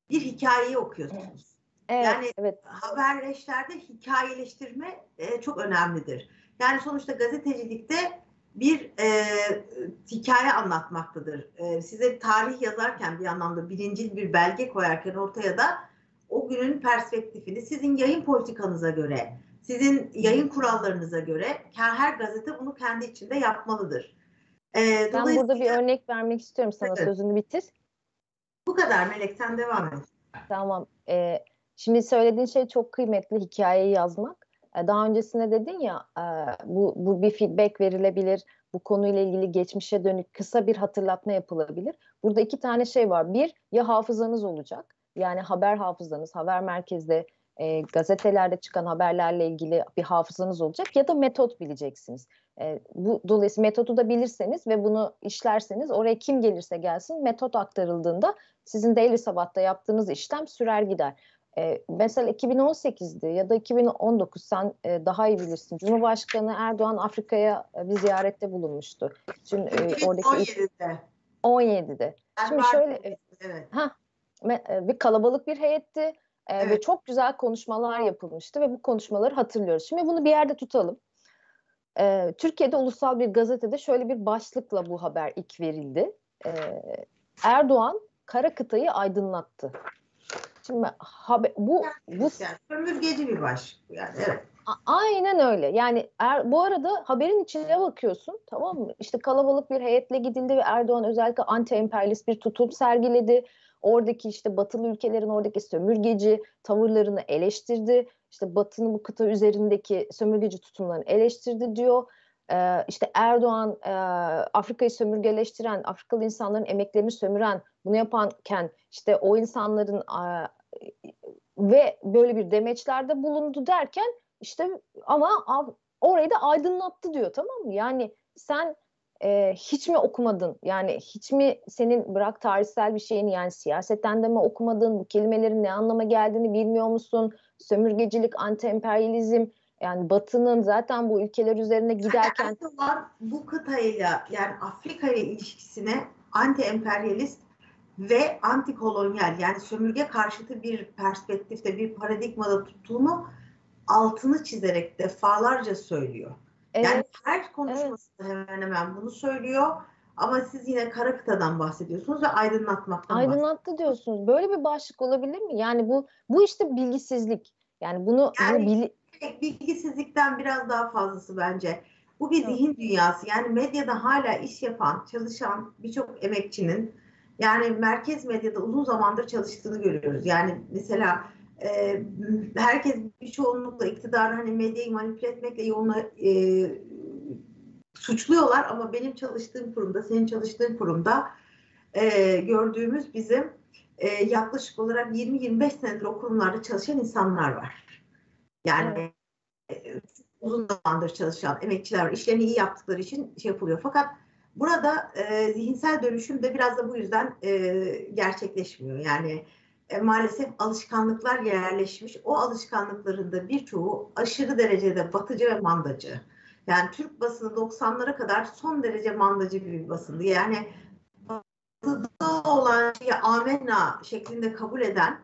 S2: bir hikayeyi okuyorsunuz.
S1: Evet,
S2: yani
S1: evet.
S2: haberleşlerde hikayeleştirme e, çok önemlidir. Yani sonuçta gazetecilikte bir e, hikaye anlatmaktadır. E, size tarih yazarken bir anlamda birincil bir belge koyarken ortaya da o günün perspektifini sizin yayın politikanıza göre, sizin yayın kurallarınıza göre her gazete bunu kendi içinde yapmalıdır.
S1: E, ben burada bir örnek vermek istiyorum sana evet. sözünü bitir.
S2: Bu kadar Melek sen devam et.
S1: Tamam. Ee, şimdi söylediğin şey çok kıymetli hikayeyi yazmak. Ee, daha öncesinde dedin ya e, bu, bu bir feedback verilebilir. Bu konuyla ilgili geçmişe dönük kısa bir hatırlatma yapılabilir. Burada iki tane şey var. Bir ya hafızanız olacak. Yani haber hafızanız, haber merkezde e, gazetelerde çıkan haberlerle ilgili bir hafızanız olacak ya da metot bileceksiniz. E, bu dolayısıyla metodu da bilirseniz ve bunu işlerseniz oraya kim gelirse gelsin metot aktarıldığında sizin daily sabahta yaptığınız işlem sürer gider. E, mesela 2018'di ya da 2019 sen e, daha iyi bilirsin. Cumhurbaşkanı Erdoğan Afrika'ya e, bir ziyarette bulunmuştu.
S2: Şimdi e, oradaki 17'de.
S1: 17'de. Şimdi şöyle evet. ha e, bir kalabalık bir heyetti e, evet. ve çok güzel konuşmalar yapılmıştı ve bu konuşmaları hatırlıyoruz. Şimdi bunu bir yerde tutalım. E, Türkiye'de ulusal bir gazetede şöyle bir başlıkla bu haber ilk verildi. E, Erdoğan kara kıtayı aydınlattı. Şimdi haber, bu bu
S2: yani, sömürgeci bir başlık yani evet.
S1: Aynen öyle. Yani er, bu arada haberin içine bakıyorsun tamam mı? İşte kalabalık bir heyetle gidildi ve Erdoğan özellikle anti-emperyalist bir tutum sergiledi. Oradaki işte batılı ülkelerin oradaki sömürgeci tavırlarını eleştirdi. İşte batının bu kıta üzerindeki sömürgeci tutumlarını eleştirdi diyor. Ee, işte Erdoğan e, Afrika'yı sömürgeleştiren, Afrikalı insanların emeklerini sömüren, bunu yaparken işte o insanların e, ve böyle bir demeçlerde bulundu derken işte ama orayı da aydınlattı diyor tamam mı? Yani sen e, hiç mi okumadın? Yani hiç mi senin bırak tarihsel bir şeyini yani siyasetten de mi okumadın? Bu kelimelerin ne anlama geldiğini bilmiyor musun? Sömürgecilik, anti-emperyalizm yani Batı'nın zaten bu ülkeler üzerine giderken...
S2: Yani bu kıtayla yani Afrika ile ilişkisine anti-emperyalist ve anti-kolonyal yani sömürge karşıtı bir perspektifte bir paradigmada tuttuğunu altını çizerek defalarca söylüyor. Evet. Yani her konuşmasında evet. hemen hemen bunu söylüyor. Ama siz yine kara kıtadan bahsediyorsunuz ve aydınlatmaktan
S1: Aydınlattı diyorsunuz. Böyle bir başlık olabilir mi? Yani bu bu işte bilgisizlik. Yani bunu
S2: yani, bu bili... bilgisizlikten biraz daha fazlası bence. Bu bir zihin dünyası. Yani medyada hala iş yapan, çalışan birçok emekçinin yani merkez medyada uzun zamandır çalıştığını görüyoruz. Yani mesela e, herkes bir çoğunlukla iktidarı hani medyayı manipüle etmekle yoluna e, suçluyorlar ama benim çalıştığım kurumda, senin çalıştığın kurumda e, gördüğümüz bizim e, yaklaşık olarak 20-25 senedir o kurumlarda çalışan insanlar var. Yani e, uzun zamandır çalışan emekçiler var. İşlerini iyi yaptıkları için şey yapılıyor. Fakat burada e, zihinsel dönüşüm de biraz da bu yüzden e, gerçekleşmiyor. Yani e, maalesef alışkanlıklar yerleşmiş. O alışkanlıkların da birçoğu aşırı derecede batıcı ve mandacı. Yani Türk basını 90'lara kadar son derece mandacı bir basındı. Yani batıda olan şeyi amenna şeklinde kabul eden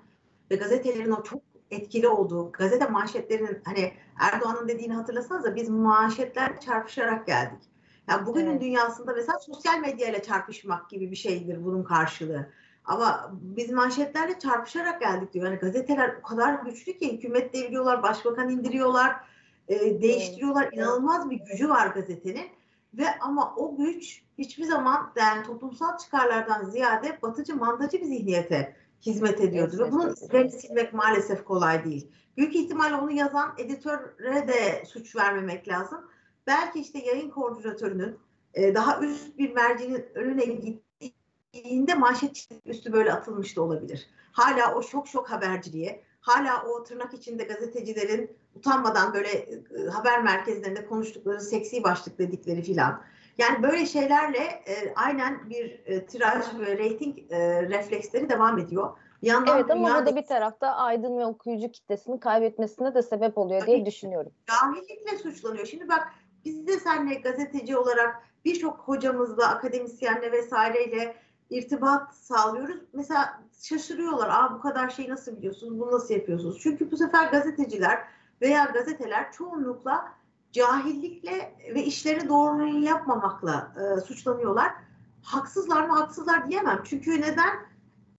S2: ve gazetelerin o çok etkili olduğu, gazete manşetlerinin hani Erdoğan'ın dediğini hatırlasanıza biz manşetler çarpışarak geldik. Yani bugünün evet. dünyasında mesela sosyal medya ile çarpışmak gibi bir şeydir bunun karşılığı. Ama biz manşetlerle çarpışarak geldik diyor. Yani gazeteler o kadar güçlü ki hükümet deviriyorlar, başbakan indiriyorlar, e, değiştiriyorlar. İnanılmaz bir gücü var gazetenin. Ve ama o güç hiçbir zaman yani toplumsal çıkarlardan ziyade batıcı, mandacı bir zihniyete hizmet ediyordu. Ve bunun izlerini silmek maalesef kolay değil. Büyük ihtimalle onu yazan editöre de suç vermemek lazım. Belki işte yayın koordinatörünün e, daha üst bir mercinin önüne gittiği gittiğinde manşet üstü böyle atılmış da olabilir. Hala o şok şok haberciliğe, hala o tırnak içinde gazetecilerin utanmadan böyle e, haber merkezlerinde konuştukları seksi başlık dedikleri filan. Yani böyle şeylerle e, aynen bir e, tiraj ve reyting e, refleksleri devam ediyor.
S1: Bir yandan evet ama bu da bir tarafta aydın ve okuyucu kitlesini kaybetmesine de sebep oluyor diye düşünüyorum.
S2: Cahillikle suçlanıyor. Şimdi bak biz de seninle gazeteci olarak birçok hocamızla, akademisyenle vesaireyle irtibat sağlıyoruz. Mesela şaşırıyorlar. Aa bu kadar şey nasıl biliyorsunuz? Bunu nasıl yapıyorsunuz? Çünkü bu sefer gazeteciler veya gazeteler çoğunlukla cahillikle ve işleri doğru yapmamakla e, suçlanıyorlar. Haksızlar mı? Haksızlar diyemem. Çünkü neden?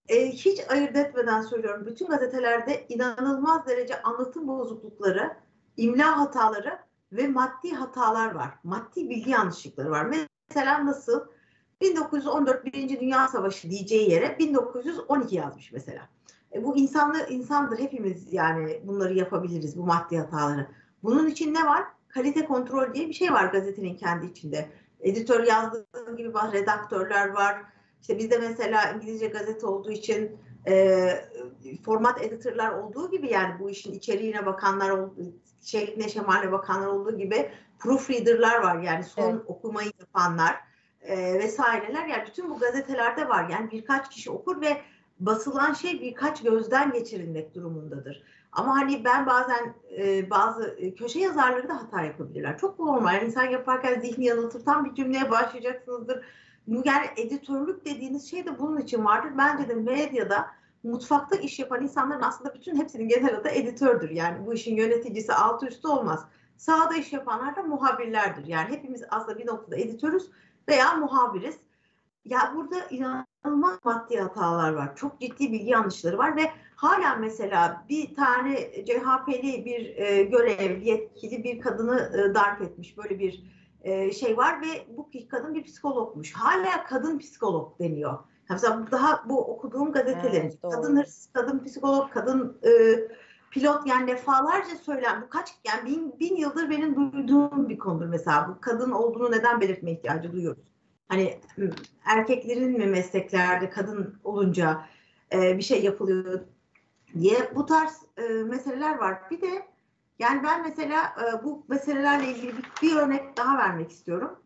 S2: E, hiç ayırt etmeden söylüyorum. Bütün gazetelerde inanılmaz derece anlatım bozuklukları, imla hataları ve maddi hatalar var. Maddi bilgi yanlışlıkları var. Mesela nasıl? 1914 Birinci Dünya Savaşı diyeceği yere 1912 yazmış mesela. E, bu insanlı insandır hepimiz yani bunları yapabiliriz bu maddi hataları. Bunun için ne var? Kalite kontrol diye bir şey var gazetenin kendi içinde. Editör yazdığı gibi var, redaktörler var. İşte bizde mesela İngilizce gazete olduğu için e, format editörler olduğu gibi yani bu işin içeriğine bakanlar, şekline şemaline bakanlar olduğu gibi proofreader'lar var. Yani son evet. okumayı yapanlar e, vesaireler. Yani bütün bu gazetelerde var. Yani birkaç kişi okur ve basılan şey birkaç gözden geçirilmek durumundadır. Ama hani ben bazen e, bazı e, köşe yazarları da hata yapabilirler. Çok normal. Yani insan yaparken zihni yanıltırtan bir cümleye başlayacaksınızdır. Yani editörlük dediğiniz şey de bunun için vardır. Bence de medyada mutfakta iş yapan insanların aslında bütün hepsinin genel adı editördür. Yani bu işin yöneticisi altı üstü olmaz. Sahada iş yapanlar da muhabirlerdir. Yani hepimiz aslında bir noktada editörüz veya muhabiriz. Ya burada inanılmaz maddi hatalar var. Çok ciddi bilgi yanlışları var ve hala mesela bir tane CHP'li bir e, görev yetkili bir kadını e, darp etmiş. Böyle bir e, şey var ve bu kadın bir psikologmuş. Hala kadın psikolog deniyor. Mesela daha bu okuduğum gazetelerin evet, kadın hırsız, kadın psikolog, kadın e, pilot yani defalarca söylen bu kaç yani bin, bin yıldır benim duyduğum bir konudur mesela bu kadın olduğunu neden belirtme ihtiyacı duyuyoruz. Hani erkeklerin mi mesleklerde kadın olunca e, bir şey yapılıyor diye bu tarz e, meseleler var. Bir de yani ben mesela e, bu meselelerle ilgili bir, bir örnek daha vermek istiyorum.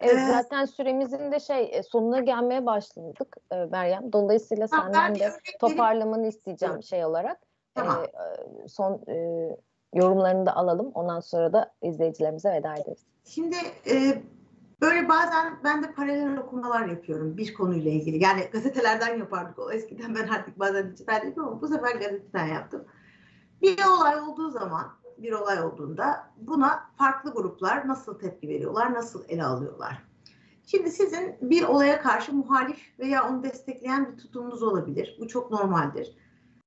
S1: Evet ee, zaten süremizin de şey e, sonuna gelmeye başladık e, Meryem. Dolayısıyla senden de toparlamanı isteyeceğim evet. şey olarak. Tamam. E, son e, yorumlarını da alalım. Ondan sonra da izleyicilerimize veda ederiz.
S2: Şimdi e, böyle bazen ben de paralel okumalar yapıyorum bir konuyla ilgili. Yani gazetelerden yapardık o eskiden ben artık bazen dijital yapıyorum ama bu sefer gazeteden yaptım. Bir olay olduğu zaman bir olay olduğunda buna farklı gruplar nasıl tepki veriyorlar, nasıl ele alıyorlar? Şimdi sizin bir olaya karşı muhalif veya onu destekleyen bir tutumunuz olabilir. Bu çok normaldir.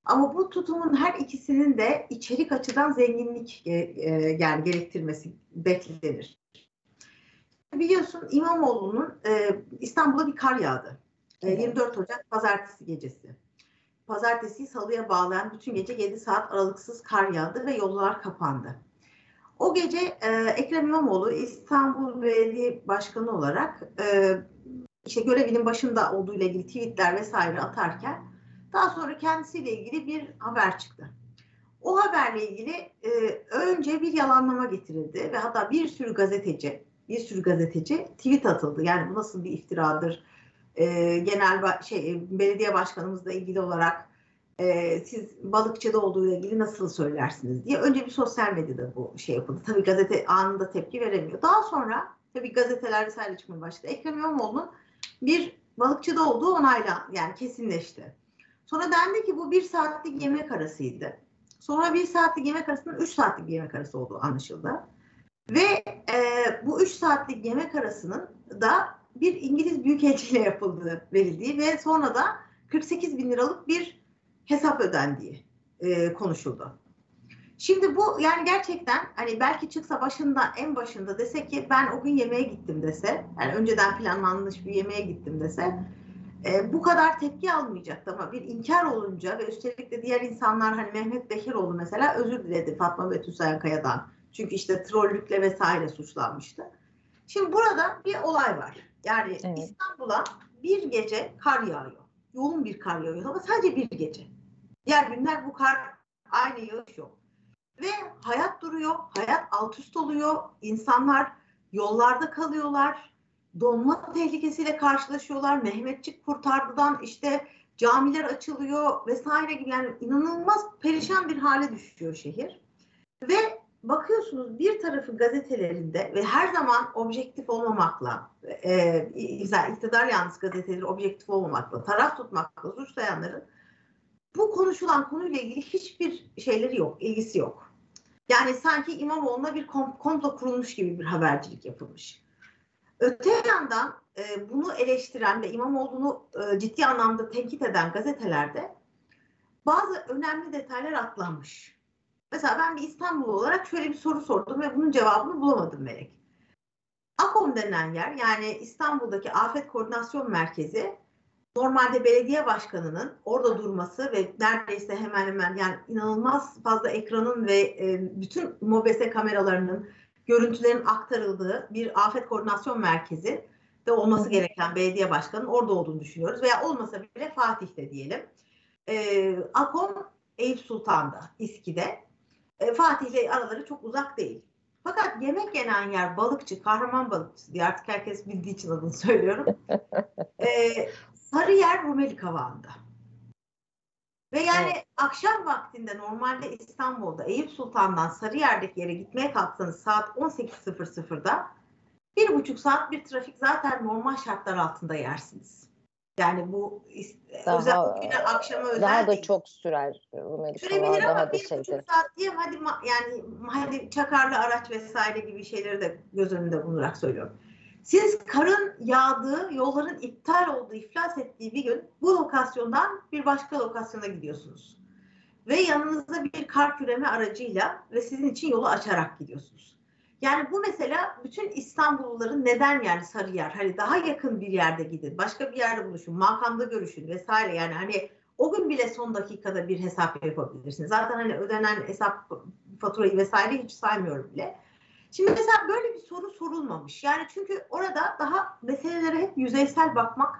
S2: Ama bu tutumun her ikisinin de içerik açıdan zenginlik e, e, yani gerektirmesi beklenir. Biliyorsun İmamoğlu'nun e, İstanbul'a bir kar yağdı. E, 24 Ocak pazartesi gecesi. Pazartesi salıya bağlayan bütün gece 7 saat aralıksız kar yağdı ve yollar kapandı. O gece e, Ekrem İmamoğlu İstanbul Belediye Başkanı olarak e, işte görevinin başında olduğu ile ilgili tweetler vesaire atarken daha sonra kendisiyle ilgili bir haber çıktı. O haberle ilgili e, önce bir yalanlama getirildi ve hatta bir sürü gazeteci, bir sürü gazeteci tweet atıldı. Yani bu nasıl bir iftiradır? E, genel şey belediye başkanımızla ilgili olarak e, siz balıkçıda olduğu ile ilgili nasıl söylersiniz diye önce bir sosyal medyada bu şey yapıldı. Tabii gazete anında tepki veremiyor. Daha sonra tabii gazeteler vesaire çıkmaya başladı. Ekrem İmamoğlu'nun bir balıkçıda olduğu onayla yani kesinleşti. Sonra dendi ki bu bir saatlik yemek arasıydı. Sonra bir saatlik yemek arasının üç saatlik yemek arası olduğu anlaşıldı. Ve e, bu üç saatlik yemek arasının da bir İngiliz büyükelçiyle yapıldığı verildiği ve sonra da 48 bin liralık bir hesap ödendiği e, konuşuldu. Şimdi bu yani gerçekten hani belki çıksa başında en başında dese ki ben o gün yemeğe gittim dese yani önceden planlanmış bir yemeğe gittim dese e, bu kadar tepki almayacaktı ama bir inkar olunca ve üstelik de diğer insanlar hani Mehmet Behiroğlu mesela özür diledi Fatma Betül Sayankaya'dan. Çünkü işte trollükle vesaire suçlanmıştı. Şimdi burada bir olay var. Yani evet. İstanbul'a bir gece kar yağıyor. Yoğun bir kar yağıyor ama sadece bir gece. Diğer günler bu kar aynı yağış yok. ve hayat duruyor, hayat alt üst oluyor, insanlar yollarda kalıyorlar, donma tehlikesiyle karşılaşıyorlar, Mehmetçik kurtardıdan işte camiler açılıyor vesaire gibi yani inanılmaz perişan bir hale düşüyor şehir. Ve bakıyorsunuz bir tarafı gazetelerinde ve her zaman objektif olmamakla, e, iktidar yalnız gazeteleri objektif olmamakla, taraf tutmakla suçlayanların bu konuşulan konuyla ilgili hiçbir şeyleri yok, ilgisi yok. Yani sanki İmamoğlu'na bir komplo kurulmuş gibi bir habercilik yapılmış. Öte yandan e, bunu eleştiren ve İmamoğlu'nu e, ciddi anlamda tenkit eden gazetelerde bazı önemli detaylar atlanmış. Mesela ben bir İstanbul olarak şöyle bir soru sordum ve bunun cevabını bulamadım Melek. AKOM denen yer yani İstanbul'daki Afet Koordinasyon Merkezi normalde belediye başkanının orada durması ve neredeyse hemen hemen yani inanılmaz fazla ekranın ve e, bütün mobese kameralarının görüntülerin aktarıldığı bir afet koordinasyon merkezi de olması gereken belediye başkanının orada olduğunu düşünüyoruz. Veya olmasa bile Fatih'te diyelim. E, AKOM Eyüp Sultan'da, İSKİ'de. E, Fatih'le araları çok uzak değil. Fakat yemek yenen yer balıkçı, kahraman balıkçısı diye artık herkes bildiği için adını söylüyorum. e, Sarıyer Rumeli Kavağı'nda. Ve yani evet. akşam vaktinde normalde İstanbul'da Eyüp Sultan'dan Sarıyer'deki yere gitmeye kalksanız saat 18.00'da bir buçuk saat bir trafik zaten normal şartlar altında yersiniz. Yani bu
S1: daha, özel akşama özel Daha da çok sürer
S2: Rumeli Sürebilir ama bir buçuk saat diye hadi yani hadi çakarlı araç vesaire gibi şeyleri de göz önünde bulundurarak söylüyorum. Siz karın yağdığı, yolların iptal olduğu, iflas ettiği bir gün bu lokasyondan bir başka lokasyona gidiyorsunuz. Ve yanınızda bir kar küreme aracıyla ve sizin için yolu açarak gidiyorsunuz. Yani bu mesela bütün İstanbulluların neden yani Sarıyer hani daha yakın bir yerde gidin, başka bir yerde buluşun, makamda görüşün vesaire yani hani o gün bile son dakikada bir hesap yapabilirsiniz. Zaten hani ödenen hesap faturayı vesaire hiç saymıyorum bile. Şimdi mesela böyle bir soru sorulmamış. Yani çünkü orada daha meselelere hep yüzeysel bakmak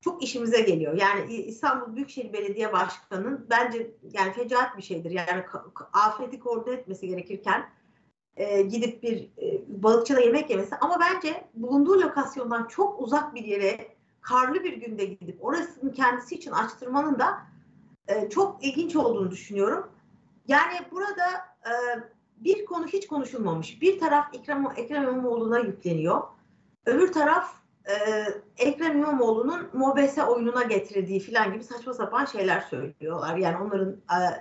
S2: çok işimize geliyor. Yani İstanbul Büyükşehir Belediye Başkanı'nın bence yani fecaat bir şeydir. Yani afeti koordine etmesi gerekirken e, gidip bir e, balıkçıda yemek yemesi ama bence bulunduğu lokasyondan çok uzak bir yere karlı bir günde gidip orasının kendisi için açtırmanın da e, çok ilginç olduğunu düşünüyorum. Yani burada e, bir konu hiç konuşulmamış. Bir taraf Ekrem, Ekrem İmamoğlu'na yükleniyor. Öbür taraf e, Ekrem İmamoğlu'nun MOBESE oyununa getirdiği falan gibi saçma sapan şeyler söylüyorlar. Yani onların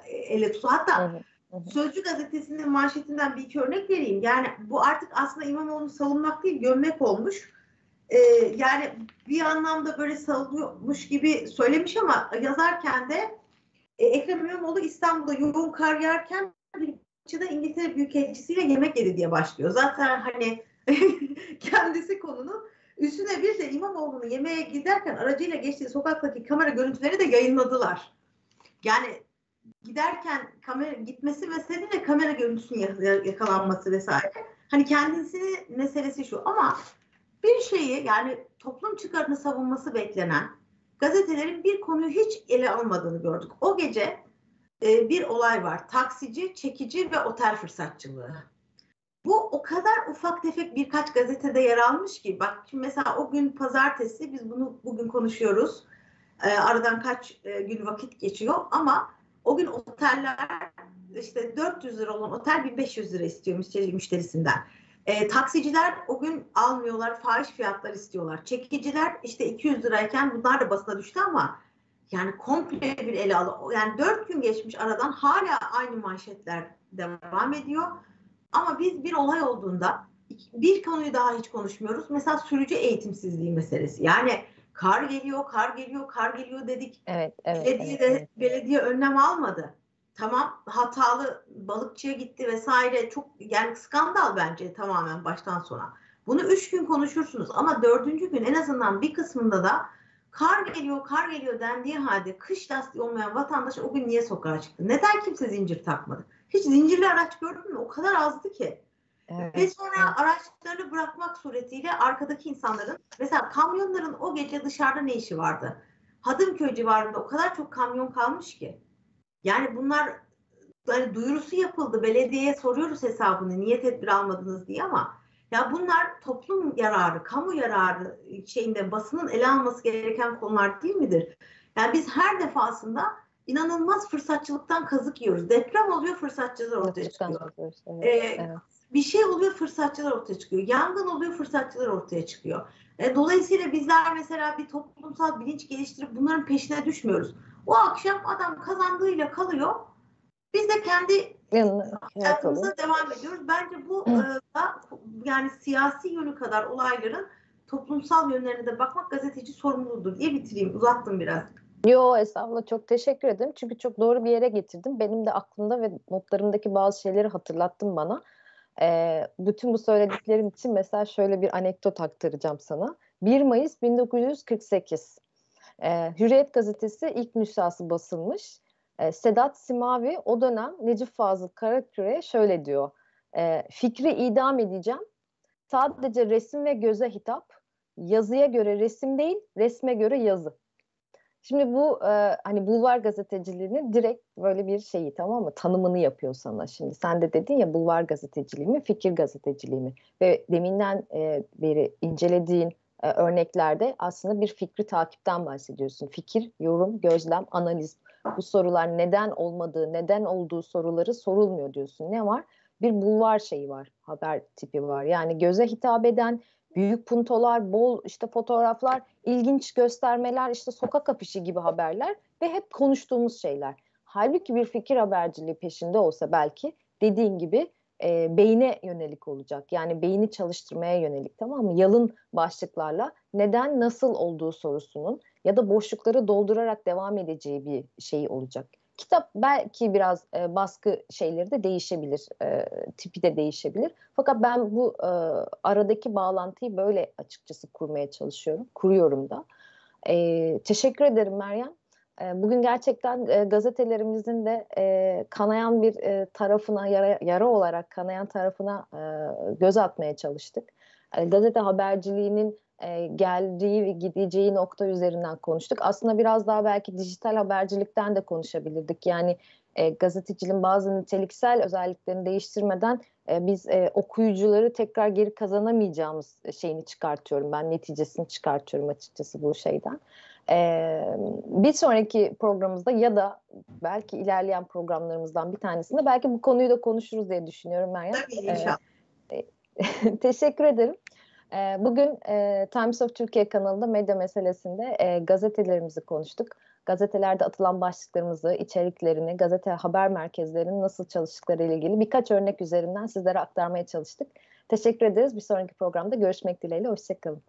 S2: e, ele tutu. Hatta evet. Sözcü gazetesinin manşetinden bir iki örnek vereyim. Yani bu artık aslında İmamoğlu'nu savunmak değil gömmek olmuş. Ee, yani bir anlamda böyle savunuyormuş gibi söylemiş ama yazarken de e, Ekrem İmamoğlu İstanbul'da yoğun kar yağarken bir da İngiltere Büyükelçisiyle yemek yedi diye başlıyor. Zaten hani kendisi konunun üstüne bir de İmamoğlu'nu yemeğe giderken aracıyla geçtiği sokaktaki kamera görüntüleri de yayınladılar. Yani giderken kamera gitmesi de kamera görüntüsünün yakalanması vesaire. Hani kendisi meselesi şu ama bir şeyi yani toplum çıkarını savunması beklenen gazetelerin bir konuyu hiç ele almadığını gördük. O gece e, bir olay var. Taksici, çekici ve otel fırsatçılığı. Bu o kadar ufak tefek birkaç gazetede yer almış ki bak mesela o gün pazartesi biz bunu bugün konuşuyoruz. E, aradan kaç e, gün vakit geçiyor ama o gün oteller işte 400 lira olan otel 1500 lira istiyor müşteri, müşterisinden. E, taksiciler o gün almıyorlar, fahiş fiyatlar istiyorlar. Çekiciler işte 200 lirayken bunlar da basına düştü ama yani komple bir ele alı. Yani dört gün geçmiş aradan hala aynı manşetler devam ediyor. Ama biz bir olay olduğunda bir konuyu daha hiç konuşmuyoruz. Mesela sürücü eğitimsizliği meselesi. Yani kar geliyor, kar geliyor, kar geliyor dedik.
S1: Evet, evet.
S2: Belediye,
S1: evet, evet.
S2: belediye önlem almadı. Tamam hatalı balıkçıya gitti vesaire. Çok yani skandal bence tamamen baştan sona. Bunu üç gün konuşursunuz ama dördüncü gün en azından bir kısmında da Kar geliyor, kar geliyor dendiği halde kış lastiği olmayan vatandaş o gün niye sokağa çıktı? Neden kimse zincir takmadı? Hiç zincirli araç gördün mü? O kadar azdı ki. Evet, Ve sonra araçlarını bırakmak suretiyle arkadaki insanların mesela kamyonların o gece dışarıda ne işi vardı? Hadımköy civarında o kadar çok kamyon kalmış ki. Yani bunlar hani duyurusu yapıldı. Belediyeye soruyoruz hesabını niye tedbir almadınız diye ama ya bunlar toplum yararı, kamu yararı şeyinde basının ele alması gereken konular değil midir? Yani biz her defasında inanılmaz fırsatçılıktan kazık yiyoruz. Deprem oluyor fırsatçılar ortaya çıkıyor. Evet, ee, evet. Bir şey oluyor fırsatçılar ortaya çıkıyor. Yangın oluyor fırsatçılar ortaya çıkıyor. E, dolayısıyla bizler mesela bir toplumsal bilinç geliştirip bunların peşine düşmüyoruz. O akşam adam kazandığıyla kalıyor. Biz de kendi hayatımıza devam ediyoruz. Bence bu e, da yani siyasi yönü kadar olayların toplumsal yönlerine de bakmak gazeteci sorumludur diye bitireyim. Uzattım biraz.
S1: Yo estağfurullah çok teşekkür ederim. Çünkü çok doğru bir yere getirdim. Benim de aklımda ve notlarımdaki bazı şeyleri hatırlattın bana. Ee, bütün bu söylediklerim için mesela şöyle bir anekdot aktaracağım sana. 1 Mayıs 1948. Ee, Hürriyet gazetesi ilk nüshası basılmış. Ee, Sedat Simavi o dönem Necip Fazıl Karaküre'ye şöyle diyor. Ee, fikri idam edeceğim. Sadece resim ve göze hitap. Yazıya göre resim değil, resme göre yazı. Şimdi bu e, hani bulvar gazeteciliğinin direkt böyle bir şeyi tamam mı tanımını yapıyor sana. Şimdi sen de dedin ya bulvar gazeteciliği mi fikir gazeteciliği mi ve deminden e, beri incelediğin e, örneklerde aslında bir fikri takipten bahsediyorsun. Fikir, yorum, gözlem, analiz bu sorular neden olmadığı, neden olduğu soruları sorulmuyor diyorsun. Ne var? Bir bulvar şeyi var, haber tipi var. Yani göze hitap eden büyük puntolar, bol işte fotoğraflar, ilginç göstermeler, işte sokak afişi gibi haberler ve hep konuştuğumuz şeyler. Halbuki bir fikir haberciliği peşinde olsa belki dediğin gibi e, beyne yönelik olacak. Yani beyni çalıştırmaya yönelik tamam mı? Yalın başlıklarla neden nasıl olduğu sorusunun ya da boşlukları doldurarak devam edeceği bir şey olacak. Kitap belki biraz e, baskı şeyleri de değişebilir, e, tipi de değişebilir. Fakat ben bu e, aradaki bağlantıyı böyle açıkçası kurmaya çalışıyorum, kuruyorum da. E, teşekkür ederim Meryem. E, bugün gerçekten e, gazetelerimizin de e, kanayan bir e, tarafına, yara, yara olarak kanayan tarafına e, göz atmaya çalıştık. E, gazete haberciliğinin e, geldiği ve gideceği nokta üzerinden konuştuk. Aslında biraz daha belki dijital habercilikten de konuşabilirdik. Yani e, gazeteciliğin bazı niteliksel özelliklerini değiştirmeden e, biz e, okuyucuları tekrar geri kazanamayacağımız şeyini çıkartıyorum. Ben neticesini çıkartıyorum açıkçası bu şeyden. E, bir sonraki programımızda ya da belki ilerleyen programlarımızdan bir tanesinde belki bu konuyu da konuşuruz diye düşünüyorum Meryem.
S2: Tabii inşallah.
S1: E, teşekkür ederim. Ee, bugün e, Times of Türkiye kanalında medya meselesinde e, gazetelerimizi konuştuk. Gazetelerde atılan başlıklarımızı, içeriklerini, gazete haber merkezlerinin nasıl çalıştıkları ile ilgili birkaç örnek üzerinden sizlere aktarmaya çalıştık. Teşekkür ederiz. Bir sonraki programda görüşmek dileğiyle. Hoşçakalın.